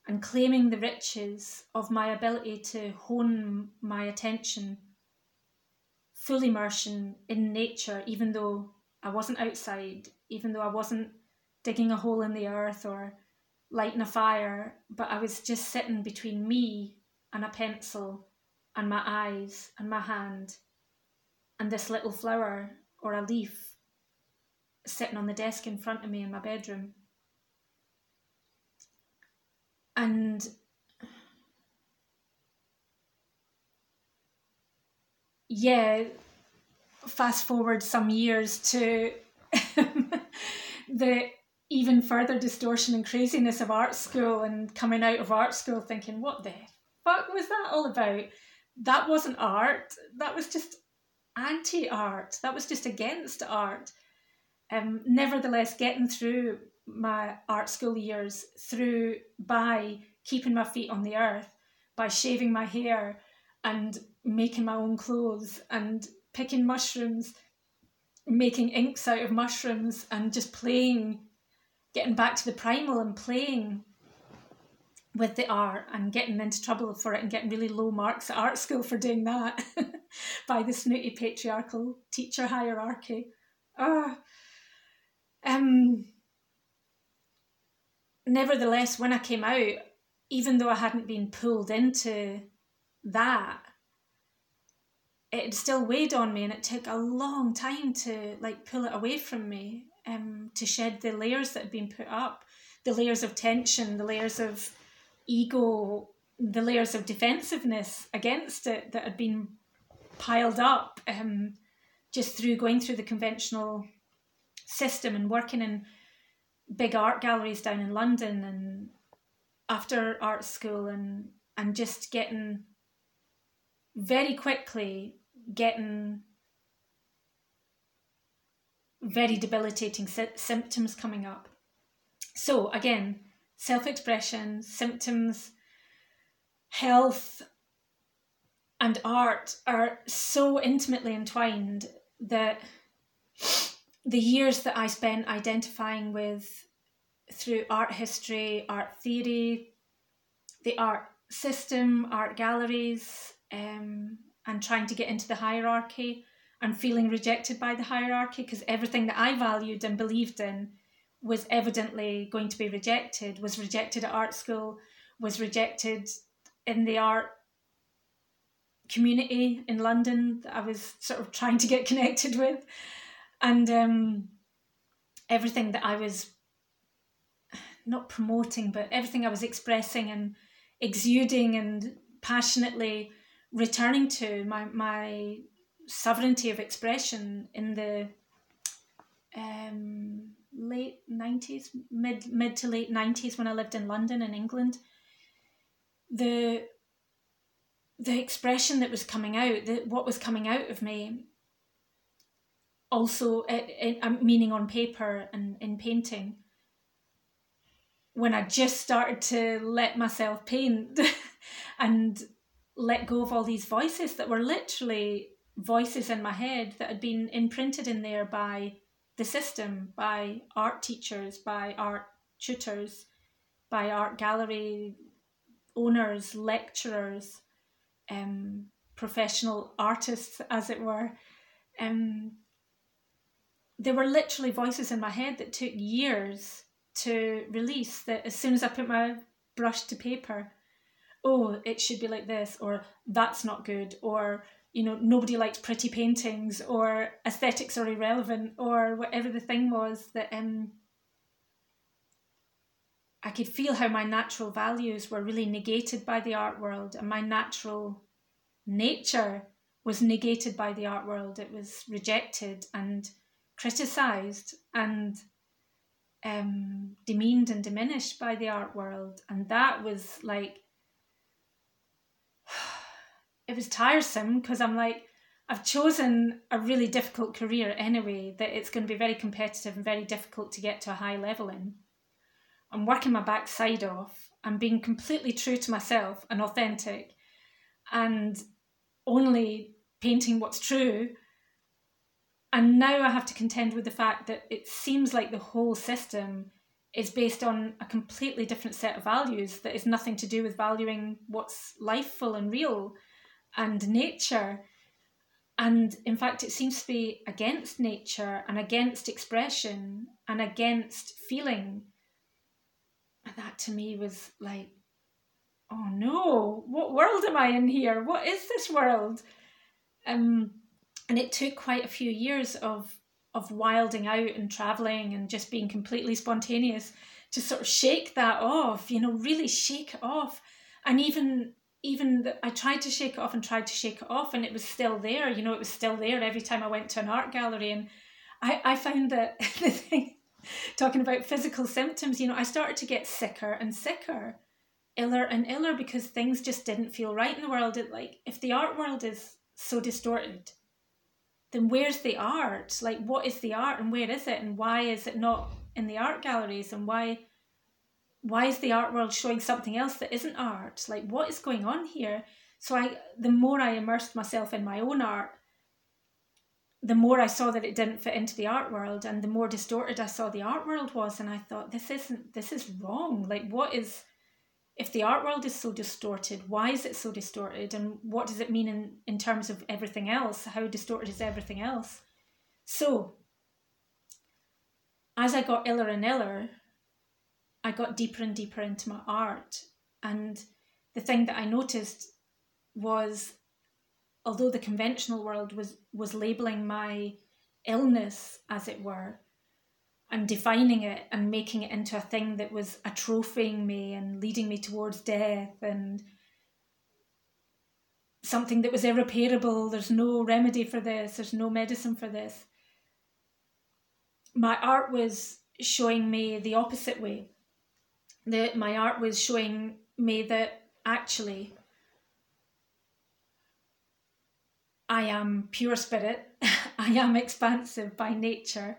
and claiming the riches of my ability to hone my attention, full immersion in nature, even though I wasn't outside, even though I wasn't digging a hole in the earth or lighting a fire, but I was just sitting between me and a pencil and my eyes and my hand and this little flower or a leaf sitting on the desk in front of me in my bedroom. And yeah, fast forward some years to the even further distortion and craziness of art school and coming out of art school thinking, what the fuck was that all about? That wasn't art. That was just anti art. That was just against art. Um, nevertheless, getting through my art school years through by keeping my feet on the earth, by shaving my hair and making my own clothes and picking mushrooms, making inks out of mushrooms and just playing, getting back to the primal and playing with the art and getting into trouble for it and getting really low marks at art school for doing that by the snooty patriarchal teacher hierarchy. Oh, um, nevertheless, when I came out, even though I hadn't been pulled into that, it still weighed on me and it took a long time to like pull it away from me um, to shed the layers that had been put up the layers of tension the layers of ego the layers of defensiveness against it that had been piled up um, just through going through the conventional system and working in big art galleries down in London and after art school and and just getting very quickly getting very debilitating sy- symptoms coming up. So again, self-expression, symptoms, health and art are so intimately entwined that the years that I spent identifying with through art history, art theory, the art system, art galleries, um, and trying to get into the hierarchy and feeling rejected by the hierarchy because everything that I valued and believed in was evidently going to be rejected, was rejected at art school, was rejected in the art community in London that I was sort of trying to get connected with. And um, everything that I was not promoting, but everything I was expressing and exuding and passionately returning to my my sovereignty of expression in the um, late nineties, mid mid to late nineties when I lived in London in England. The the expression that was coming out, the, what was coming out of me also eh, eh, it, it, meaning on paper and in painting when i just started to let myself paint and let go of all these voices that were literally voices in my head that had been imprinted in there by the system, by art teachers, by art tutors, by art gallery owners, lecturers, um, professional artists, as it were. Um, there were literally voices in my head that took years to release. That as soon as I put my brush to paper, oh, it should be like this, or that's not good, or you know, nobody likes pretty paintings, or aesthetics are irrelevant, or whatever the thing was that um, I could feel how my natural values were really negated by the art world, and my natural nature was negated by the art world. It was rejected and criticized and um, demeaned and diminished by the art world. And that was like, it was tiresome because I'm like, I've chosen a really difficult career anyway, that it's going to be very competitive and very difficult to get to a high level in. I'm working my backside off. I'm being completely true to myself and authentic and only painting what's true. And now I have to contend with the fact that it seems like the whole system is based on a completely different set of values that is nothing to do with valuing what's lifeful and real and nature. And in fact, it seems to be against nature and against expression and against feeling and that to me was like, oh no, what world am I in here? What is this world? Um, and it took quite a few years of of wilding out and traveling and just being completely spontaneous to sort of shake that off, you know, really shake it off. And even even the, I tried to shake it off and tried to shake it off, and it was still there. You know, it was still there every time I went to an art gallery, and I I found that the thing talking about physical symptoms, you know, I started to get sicker and sicker, iller and iller because things just didn't feel right in the world. It, like, if the art world is so distorted, then where's the art? Like, what is the art and where is it? And why is it not in the art galleries? And why? Why is the art world showing something else that isn't art? Like, what is going on here? So I, the more I immersed myself in my own art, the more I saw that it didn't fit into the art world and the more distorted I saw the art world was and I thought this isn't this is wrong like what is if the art world is so distorted why is it so distorted and what does it mean in in terms of everything else how distorted is everything else so as I got iller and iller I got deeper and deeper into my art. And the thing that I noticed was although the conventional world was was labeling my illness as it were and defining it and making it into a thing that was atrophying me and leading me towards death and something that was irreparable there's no remedy for this there's no medicine for this my art was showing me the opposite way that my art was showing me that actually I am pure spirit, I am expansive by nature,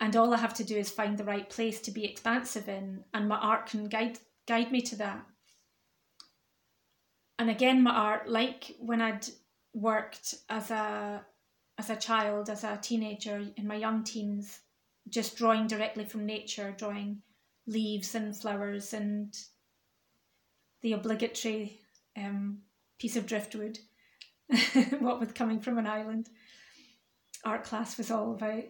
and all I have to do is find the right place to be expansive in, and my art can guide guide me to that. And again, my art, like when I'd worked as a as a child, as a teenager, in my young teens, just drawing directly from nature, drawing leaves and flowers and the obligatory um, piece of driftwood what with coming from an island. Art class was all about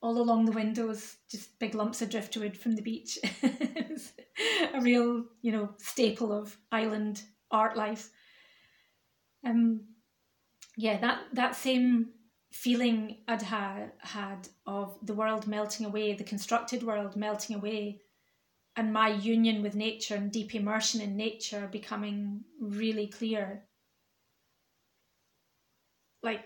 all along the windows, just big lumps of driftwood from the beach. a real, you know, staple of island art life. Um, yeah, that that same feeling I'd ha- had of the world melting away, the constructed world melting away, and my union with nature and deep immersion in nature becoming really clear like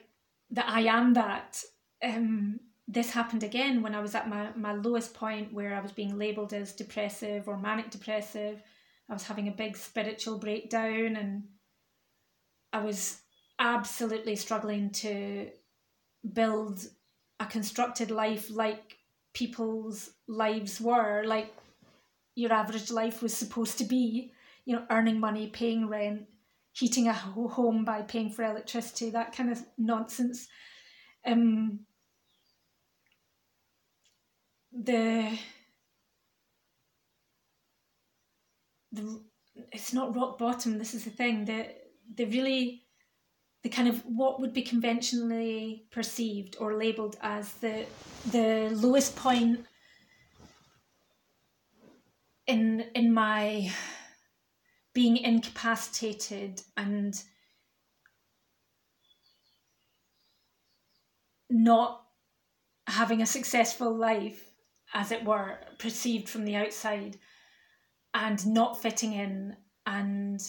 that I am that. Um, this happened again when I was at my, my lowest point where I was being labelled as depressive or manic depressive. I was having a big spiritual breakdown and I was absolutely struggling to build a constructed life like people's lives were, like your average life was supposed to be, you know, earning money, paying rent, heating a home by paying for electricity, that kind of nonsense. Um, the the it's not rock bottom. This is the thing. The the really the kind of what would be conventionally perceived or labeled as the the lowest point in in my being incapacitated and not having a successful life as it were perceived from the outside and not fitting in and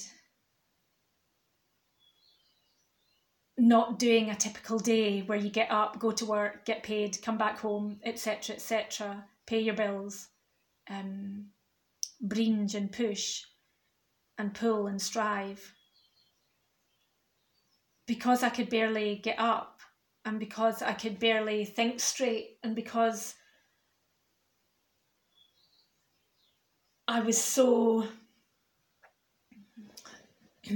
not doing a typical day where you get up, go to work, get paid, come back home, etc., etc., pay your bills, um, bringe and push and pull and strive. Because I could barely get up and because I could barely think straight and because I was so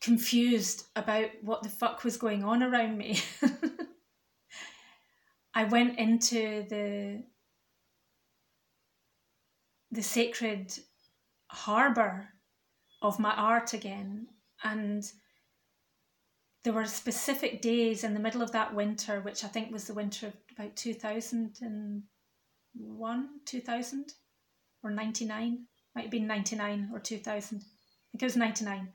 confused about what the fuck was going on around me. I went into the the sacred harbour of my art again and there were specific days in the middle of that winter, which I think was the winter of about 2001, 2000, or 99. Might have been 99 or 2000. I think it was 99.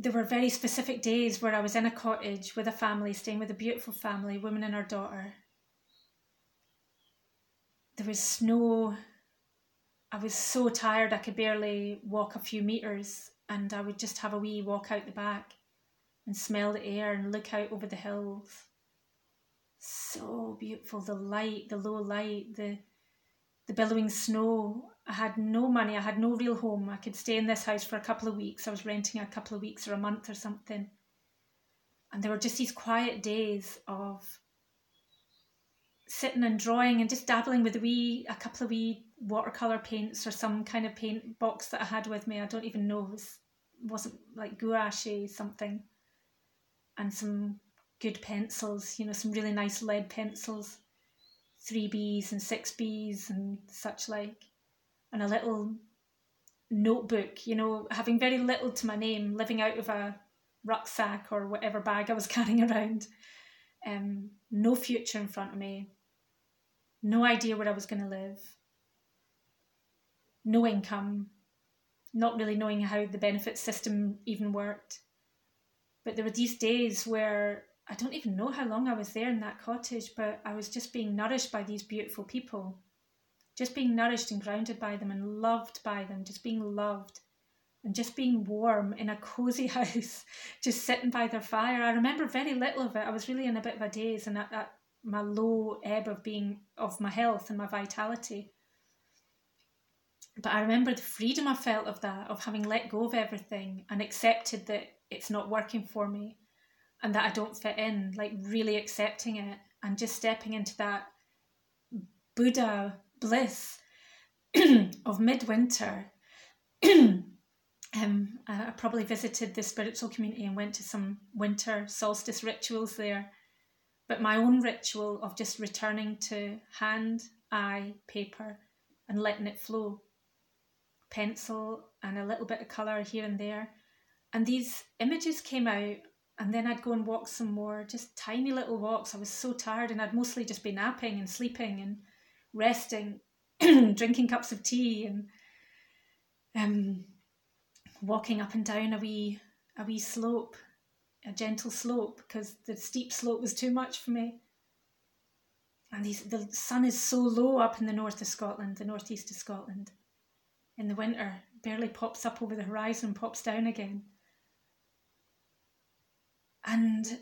There were very specific days where I was in a cottage with a family, staying with a beautiful family, woman and her daughter. There was snow. I was so tired I could barely walk a few meters and I would just have a wee walk out the back and smell the air and look out over the hills. So beautiful, the light, the low light, the the billowing snow. I had no money, I had no real home. I could stay in this house for a couple of weeks. I was renting a couple of weeks or a month or something. And there were just these quiet days of sitting and drawing and just dabbling with a wee a couple of wee watercolor paints or some kind of paint box that I had with me. I don't even know. It was, wasn't like gouache something. And some good pencils, you know, some really nice lead pencils, 3Bs and 6Bs and such like. And a little notebook, you know, having very little to my name, living out of a rucksack or whatever bag I was carrying around. Um, no future in front of me, no idea where I was going to live no income, not really knowing how the benefit system even worked. But there were these days where I don't even know how long I was there in that cottage, but I was just being nourished by these beautiful people, just being nourished and grounded by them and loved by them, just being loved and just being warm in a cozy house, just sitting by their fire. I remember very little of it. I was really in a bit of a daze and at, at my low ebb of being of my health and my vitality. But I remember the freedom I felt of that, of having let go of everything and accepted that it's not working for me and that I don't fit in, like really accepting it and just stepping into that Buddha bliss of midwinter. um, I probably visited the spiritual community and went to some winter solstice rituals there. But my own ritual of just returning to hand, eye, paper, and letting it flow pencil and a little bit of colour here and there. And these images came out, and then I'd go and walk some more, just tiny little walks. I was so tired, and I'd mostly just be napping and sleeping and resting, drinking cups of tea, and um, walking up and down a wee a wee slope, a gentle slope, because the steep slope was too much for me. And these, the sun is so low up in the north of Scotland, the northeast of Scotland in the winter, barely pops up over the horizon, pops down again. And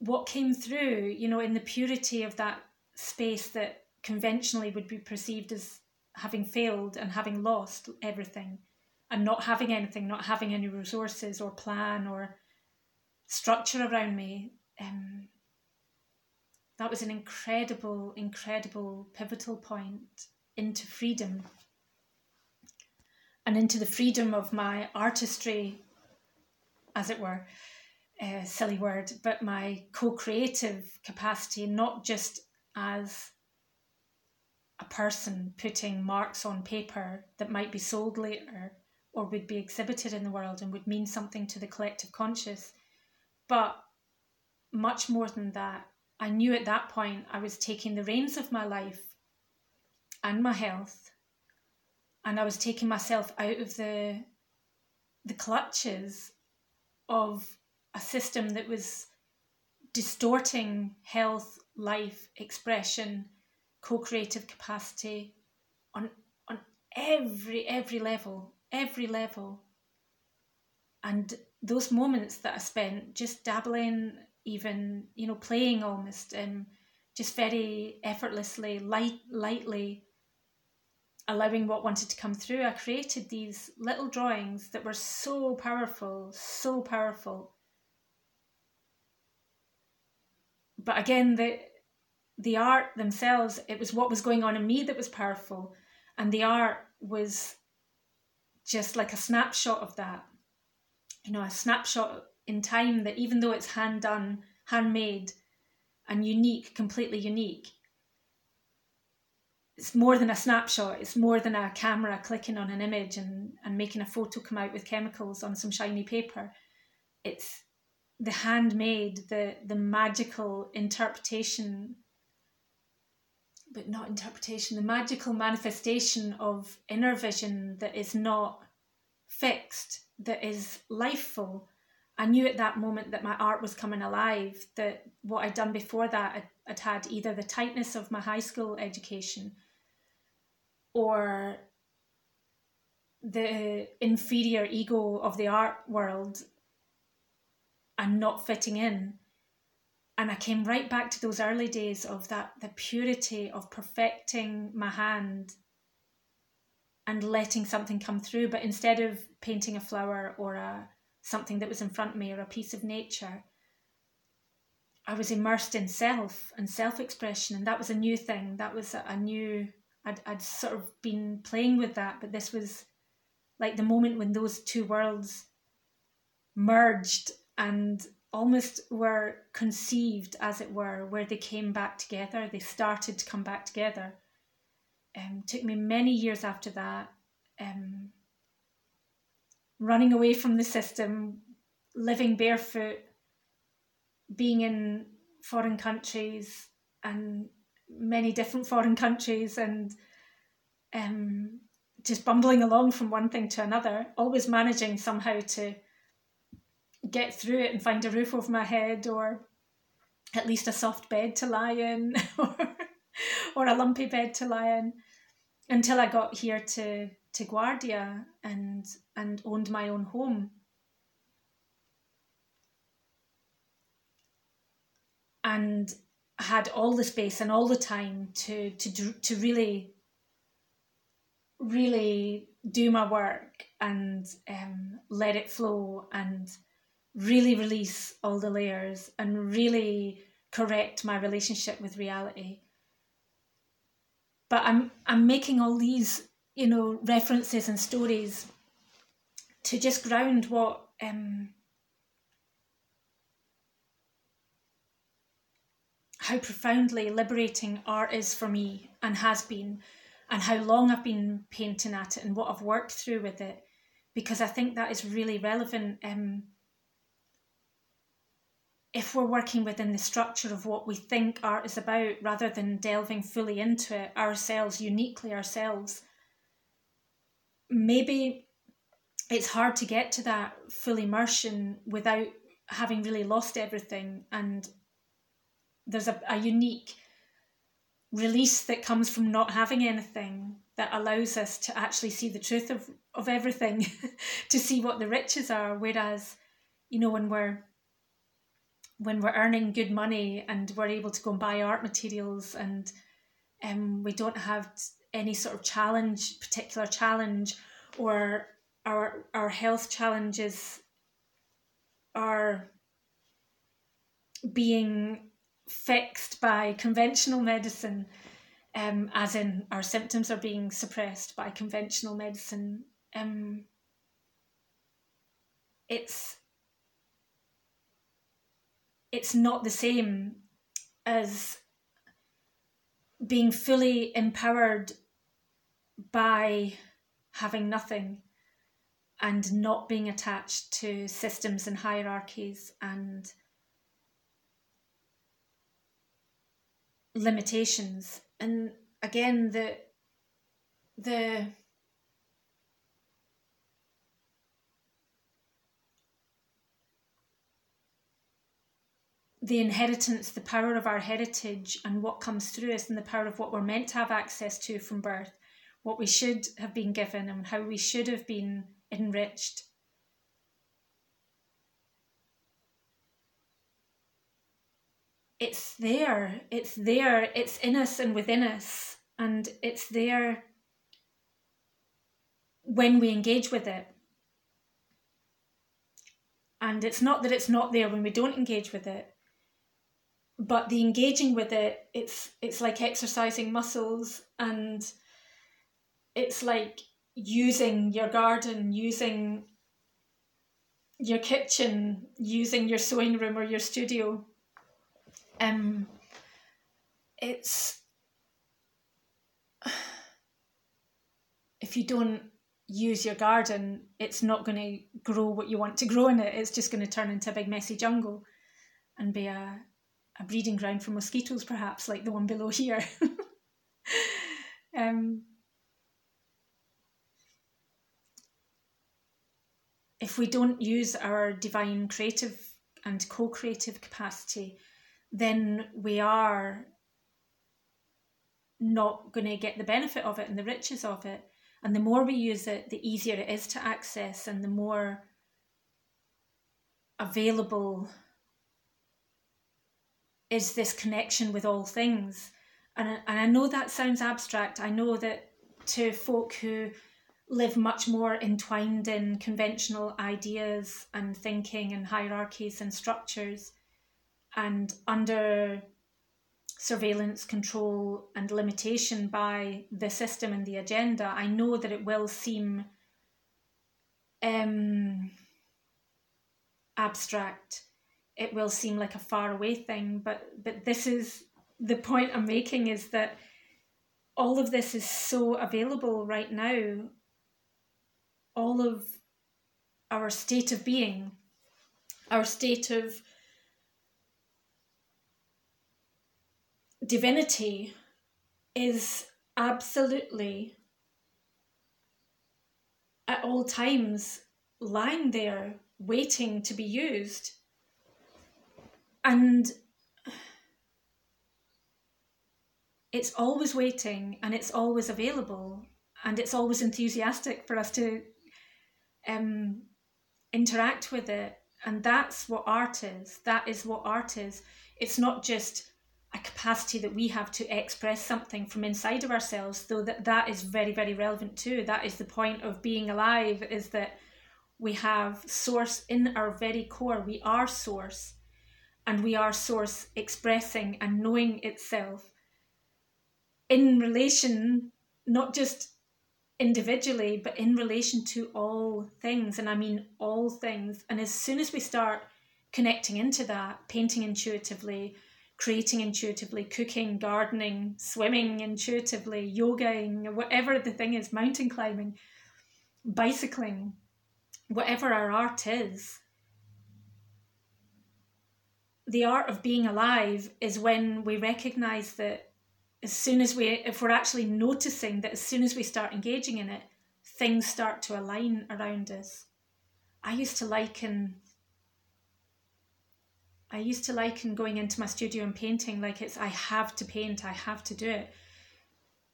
what came through, you know, in the purity of that space that conventionally would be perceived as having failed and having lost everything and not having anything, not having any resources or plan or structure around me, um, that was an incredible, incredible pivotal point into freedom and into the freedom of my artistry, as it were, a silly word, but my co creative capacity, not just as a person putting marks on paper that might be sold later or would be exhibited in the world and would mean something to the collective conscious. But much more than that, I knew at that point I was taking the reins of my life and my health, and I was taking myself out of the the clutches of a system that was distorting health, life, expression, co-creative capacity on on every every level, every level. And those moments that I spent just dabbling, even you know, playing almost, um, just very effortlessly, light, lightly, allowing what wanted to come through. I created these little drawings that were so powerful, so powerful. But again, the the art themselves, it was what was going on in me that was powerful, and the art was just like a snapshot of that. You know, a snapshot in time that even though it's hand done, handmade, and unique, completely unique, it's more than a snapshot. It's more than a camera clicking on an image and, and making a photo come out with chemicals on some shiny paper. It's the handmade, the the magical interpretation, but not interpretation, the magical manifestation of inner vision that is not fixed, that is lifeful. I knew at that moment that my art was coming alive, that what I'd done before that, I'd, I'd had either the tightness of my high school education or the inferior ego of the art world and not fitting in. And I came right back to those early days of that the purity of perfecting my hand and letting something come through. But instead of painting a flower or a something that was in front of me or a piece of nature, I was immersed in self and self expression, and that was a new thing. That was a new I'd, I'd sort of been playing with that, but this was like the moment when those two worlds merged and almost were conceived, as it were, where they came back together. They started to come back together. Um, took me many years after that, um, running away from the system, living barefoot, being in foreign countries, and many different foreign countries and um, just bumbling along from one thing to another, always managing somehow to get through it and find a roof over my head or at least a soft bed to lie in or, or a lumpy bed to lie in until I got here to, to Guardia and, and owned my own home. And had all the space and all the time to to to really really do my work and um, let it flow and really release all the layers and really correct my relationship with reality but i'm i'm making all these you know references and stories to just ground what um, how profoundly liberating art is for me and has been, and how long I've been painting at it and what I've worked through with it, because I think that is really relevant. Um, if we're working within the structure of what we think art is about, rather than delving fully into it ourselves, uniquely ourselves, maybe it's hard to get to that full immersion without having really lost everything and there's a, a unique release that comes from not having anything that allows us to actually see the truth of, of everything, to see what the riches are. Whereas, you know, when we're when we're earning good money and we're able to go and buy art materials and um, we don't have any sort of challenge, particular challenge, or our our health challenges are being fixed by conventional medicine, um, as in our symptoms are being suppressed by conventional medicine. Um, it's it's not the same as being fully empowered by having nothing and not being attached to systems and hierarchies and limitations. And again the the the inheritance, the power of our heritage and what comes through us, and the power of what we're meant to have access to from birth, what we should have been given, and how we should have been enriched. It's there, it's there, it's in us and within us, and it's there when we engage with it. And it's not that it's not there when we don't engage with it, but the engaging with it, it's it's like exercising muscles and it's like using your garden, using your kitchen, using your sewing room or your studio. Um, it's if you don't use your garden, it's not going to grow what you want to grow in it. It's just going to turn into a big messy jungle and be a, a breeding ground for mosquitoes, perhaps like the one below here. um, if we don't use our divine creative and co creative capacity, then we are not going to get the benefit of it and the riches of it. And the more we use it, the easier it is to access and the more available is this connection with all things. And, and I know that sounds abstract. I know that to folk who live much more entwined in conventional ideas and thinking and hierarchies and structures and under surveillance, control, and limitation by the system and the agenda, I know that it will seem um, abstract. It will seem like a far away thing, but but this is the point I'm making is that all of this is so available right now all of our state of being, our state of divinity is absolutely at all times lying there waiting to be used. And it's always waiting and it's always available and it's always enthusiastic for us to um, interact with it. And that's what art is. That is what art is. It's not just a capacity that we have to express something from inside of ourselves, though that, that is very, very relevant too. That is the point of being alive, is that we have source in our very core. We are source, and we are source expressing and knowing itself in relation, not just individually, but in relation to all things. And I mean all things. And as soon as we start connecting into that, painting intuitively, creating intuitively, cooking, gardening, swimming intuitively, yogaing, whatever the thing is, mountain climbing, bicycling, whatever our art is, the art of being alive is when we recognize that as soon as we if we're actually noticing that as soon as we start engaging in it things start to align around us. I used to liken i used to liken going into my studio and painting like it's i have to paint i have to do it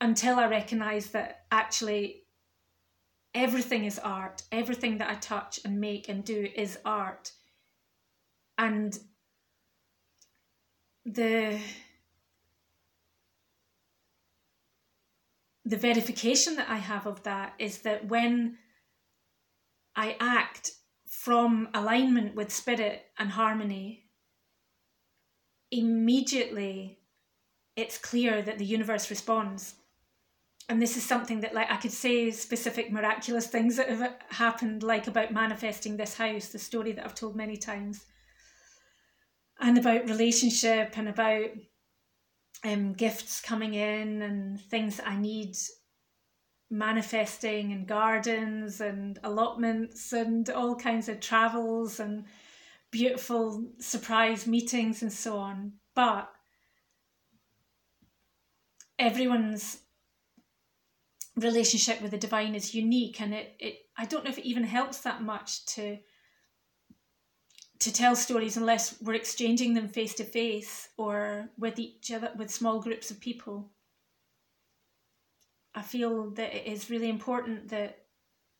until i recognize that actually everything is art. Everything that i touch and make and do is art. And the the verification that I have of that is that when I act from alignment with spirit and harmony, immediately it's clear that the universe responds. And this is something that like i could say specific miraculous things that have happened like about manifesting this house the story that i've told many times and about relationship and about um, gifts coming in and things that i need manifesting and gardens and allotments and all kinds of travels and beautiful surprise meetings and so on. But everyone's relationship with the divine is unique and it, it I don't know if it even helps that much to to tell stories unless we're exchanging them face to face or with each other with small groups of people. I feel that it is really important that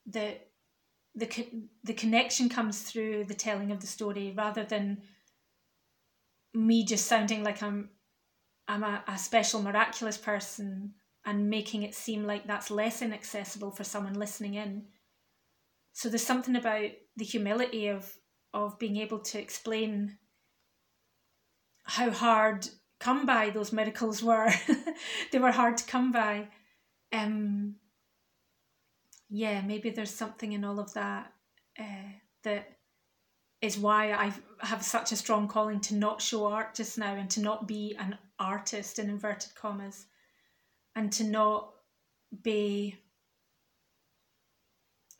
that the the connection comes through the telling of the story rather than me just sounding like I'm I'm a, a special miraculous person and making it seem like that's less inaccessible for someone listening in. So there's something about the humility of of being able to explain how hard come by those miracles were. they were hard to come by. Um, yeah, maybe there's something in all of that uh, that is why I have such a strong calling to not show art just now and to not be an artist in inverted commas and to not be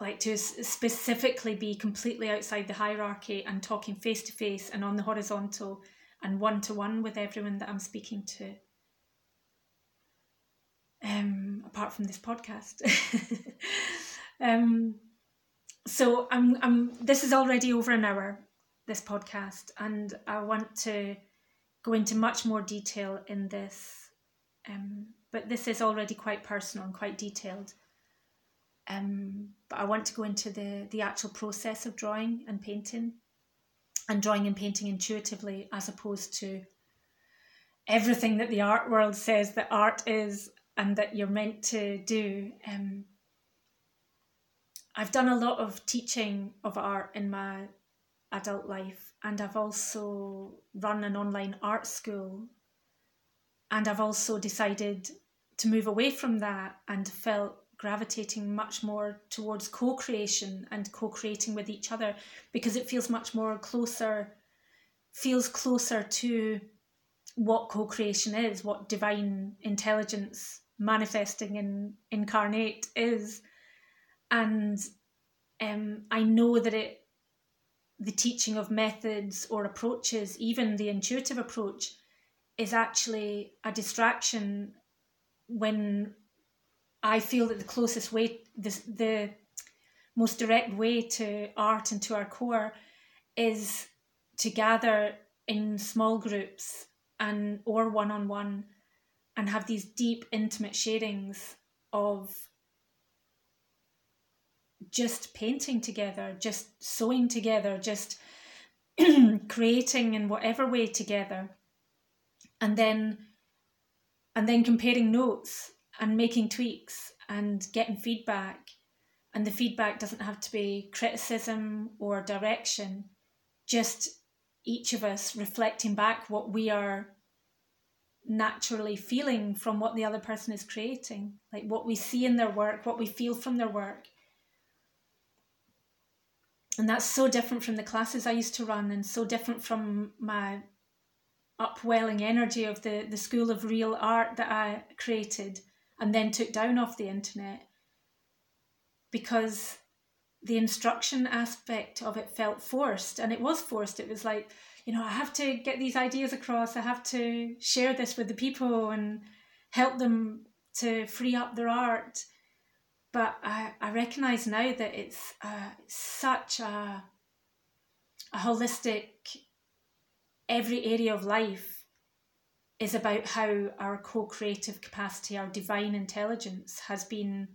like to specifically be completely outside the hierarchy and talking face to face and on the horizontal and one to one with everyone that I'm speaking to. Um, apart from this podcast. um, so I'm I'm this is already over an hour, this podcast, and I want to go into much more detail in this um, but this is already quite personal and quite detailed. Um, but I want to go into the, the actual process of drawing and painting and drawing and painting intuitively as opposed to everything that the art world says that art is and that you're meant to do. Um, I've done a lot of teaching of art in my adult life, and I've also run an online art school. And I've also decided to move away from that and felt gravitating much more towards co-creation and co-creating with each other because it feels much more closer feels closer to what co-creation is what divine intelligence manifesting in incarnate is. And um, i know that it the teaching of methods or approaches even the intuitive approach is actually a distraction when I feel that the closest way, the, the most direct way to art and to our core is to gather in small groups and or one on one and have these deep intimate sharings of just painting together, just sewing together, just creating in whatever way together. And then and then comparing notes and making tweaks and getting feedback. And the feedback doesn't have to be criticism or direction, just each of us reflecting back what we are naturally feeling from what the other person is creating, like what we see in their work, what we feel from their work. And that's so different from the classes I used to run and so different from my upwelling energy of the, the school of real art that I created and then took down off the internet because the instruction aspect of it felt forced and it was forced. It was like, you know, I have to get these ideas across, I have to share this with the people and help them to free up their art. But I, I recognize now that it's uh, such a, a holistic every area of life is about how our co creative capacity, our divine intelligence, has been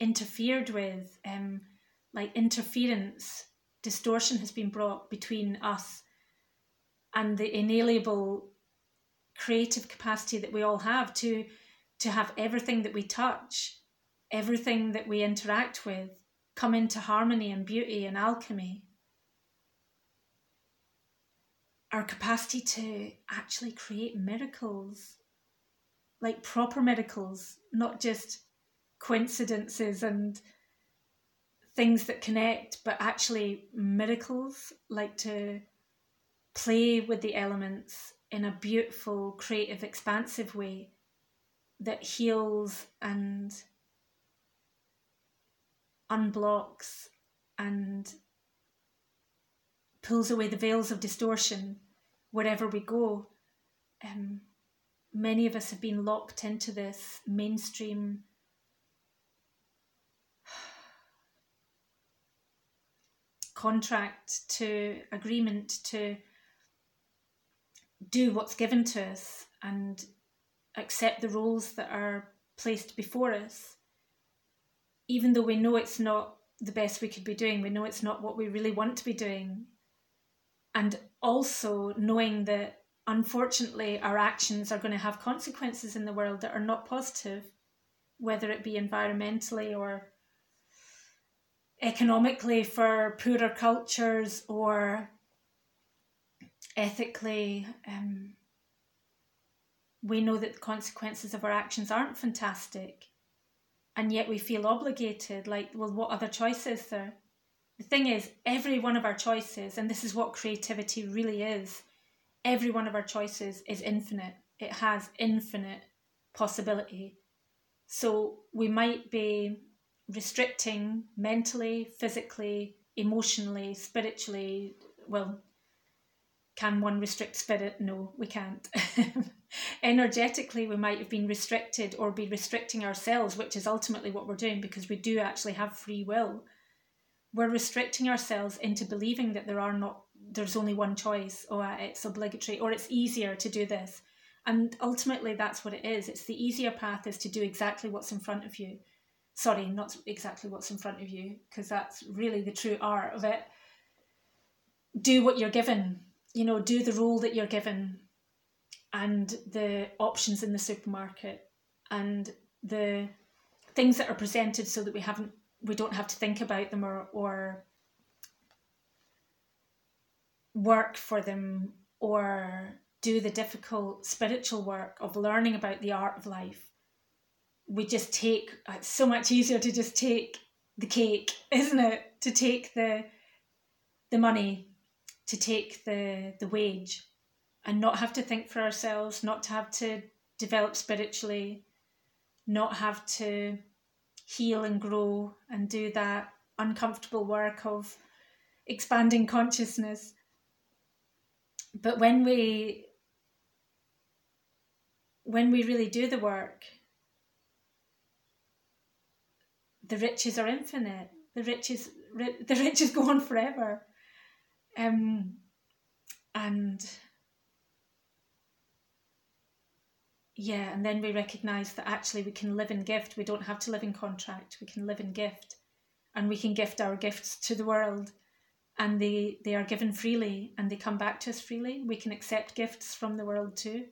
interfered with, um, like interference, distortion has been brought between us and the inalienable creative capacity that we all have to to have everything that we touch everything that we interact with come into harmony and beauty and alchemy our capacity to actually create miracles, like proper miracles, not just coincidences and things that connect, but actually miracles, like to play with the elements in a beautiful, creative, expansive way that heals and unblocks and pulls away the veils of distortion wherever we go. Um, many of us have been locked into this mainstream contract to agreement to do what's given to us and accept the roles that are placed before us, even though we know it's not the best we could be doing, we know it's not what we really want to be doing. And also knowing that unfortunately our actions are going to have consequences in the world that are not positive, whether it be environmentally or economically for poorer cultures or ethically, um, we know that the consequences of our actions aren't fantastic, and yet we feel obligated. Like, well, what other choice is there? The thing is, every one of our choices, and this is what creativity really is, every one of our choices is infinite. It has infinite possibility. So we might be restricting mentally, physically, emotionally, spiritually, well, can one restrict spirit? No, we can't. Energetically, we might have been restricted or be restricting ourselves, which is ultimately what we're doing because we do actually have free will. We're restricting ourselves into believing that there are not, there's only one choice, or uh, it's obligatory, or it's easier to do this. And ultimately, that's what it is. It's the easier path is to do exactly what's in front of you. Sorry, not exactly what's in front of you, because that's really the true art of it. Do what you're given you know, do the role that you're given and the options in the supermarket and the things that are presented so that we haven't we don't have to think about them or or work for them or do the difficult spiritual work of learning about the art of life. We just take uh, it's so much easier to just take the cake isn't it? To take the the money to take the the wage and not have to think for ourselves, not to have to develop spiritually, not have to heal and grow and do that uncomfortable work of expanding consciousness. But when we when we really do the work, the riches are infinite. The riches the riches go on forever. Um, and yeah, and then we recognize that actually we can live in gift. We don't have to live in contract. We can live in gift, and we can gift our gifts to the world, and they they are given freely, and they come back to us freely. We can accept gifts from the world too.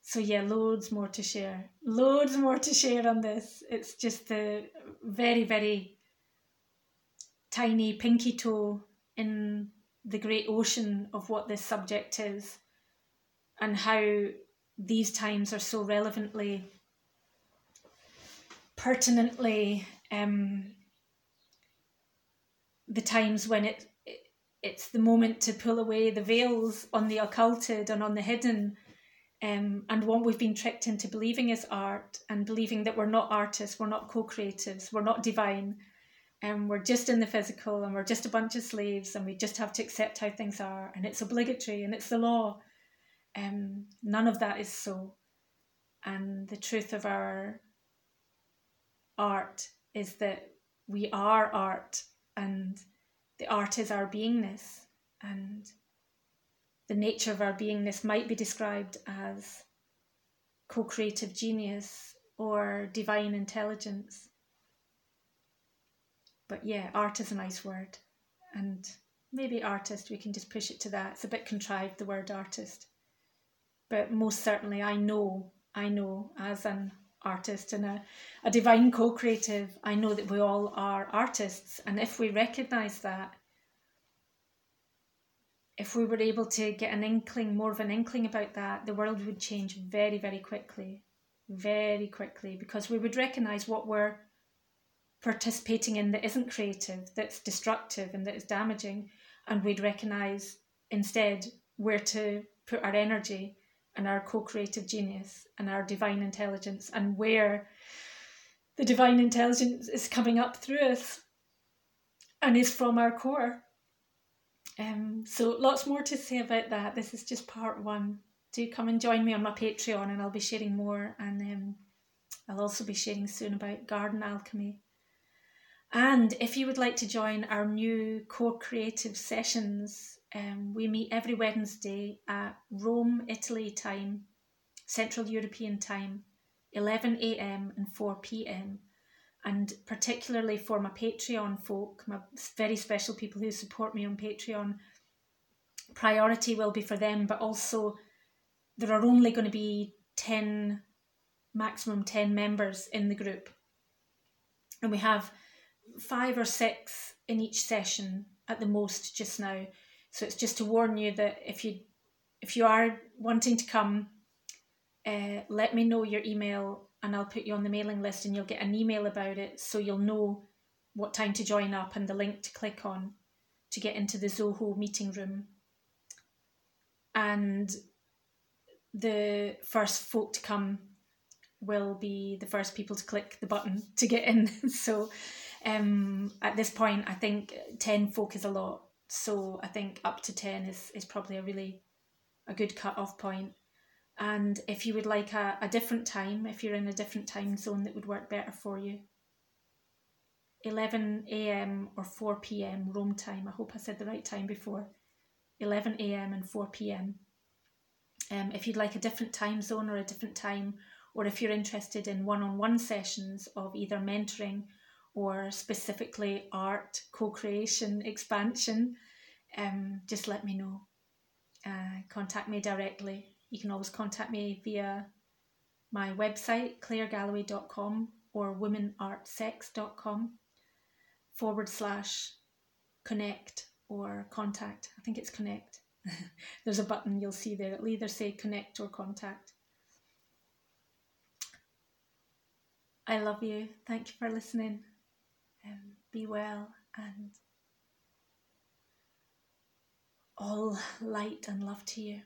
So yeah, loads more to share. Loads more to share on this. It's just the very very tiny pinky toe in the great ocean of what this subject is and how these times are so relevantly, pertinently um, the times when it, it it's the moment to pull away the veils on the occulted and on the hidden um, and what we've been tricked into believing is art and believing that we're not artists, we're not co-creatives, we're not divine, and we're just in the physical and we're just a bunch of slaves and we just have to accept how things are and it's obligatory and it's the law. Um, none of that is so. And the truth of our art is that we are art and the art is our beingness and the nature of our beingness might be described as co-creative genius or divine intelligence but yeah, art is a nice word. And maybe artist, we can just push it to that. It's a bit contrived, the word artist. But most certainly, I know, I know as an artist and a, a divine co creative, I know that we all are artists. And if we recognize that, if we were able to get an inkling, more of an inkling about that, the world would change very, very quickly. Very quickly, because we would recognize what we're participating in that isn't creative, that's destructive, and that is damaging. And we'd recognize instead where to put our energy and our co creative genius and our divine intelligence, and where the divine intelligence is coming up through us and is from our core. Um, so lots more to say about that. This is just part one. Do come and join me on my Patreon, and I'll be sharing more. And um, I'll also be sharing soon about garden alchemy. And if you would like to join our new co-creative sessions, um, we meet every Wednesday at Rome, Italy time, Central European time, 11 a.m. and 4 p.m and particularly for my Patreon folk, my very special people who support me on Patreon, priority will be for them, but also there are only going to be 10, maximum 10 members in the group. And we have five or six in each session at the most just now. So it's just to warn you that if you if you are wanting to come, uh, let me know your email and I'll put you on the mailing list and you'll get an email about it so you'll know what time to join up and the link to click on to get into the Zoho meeting room. And the first folk to come will be the first people to click the button to get in. so um, at this point, I think 10 folk is a lot. So I think up to 10 is, is probably a really a good cut off point. And if you would like a, a different time, if you're in a different time zone that would work better for you, 11 a.m. or 4 p.m. Rome time. I hope I said the right time before. 11 a.m. and 4 p.m. Um, if you'd like a different time zone or a different time, or if you're interested in one on one sessions of either mentoring or specifically art, co creation, expansion, um, just let me know. Uh, contact me directly you can always contact me via my website, claregalloway.com or womenartsex.com forward slash connect or contact. I think it's connect. There's a button you'll see there. It'll either say connect or contact. I love you. Thank you for listening. Um, be well and all light and love to you.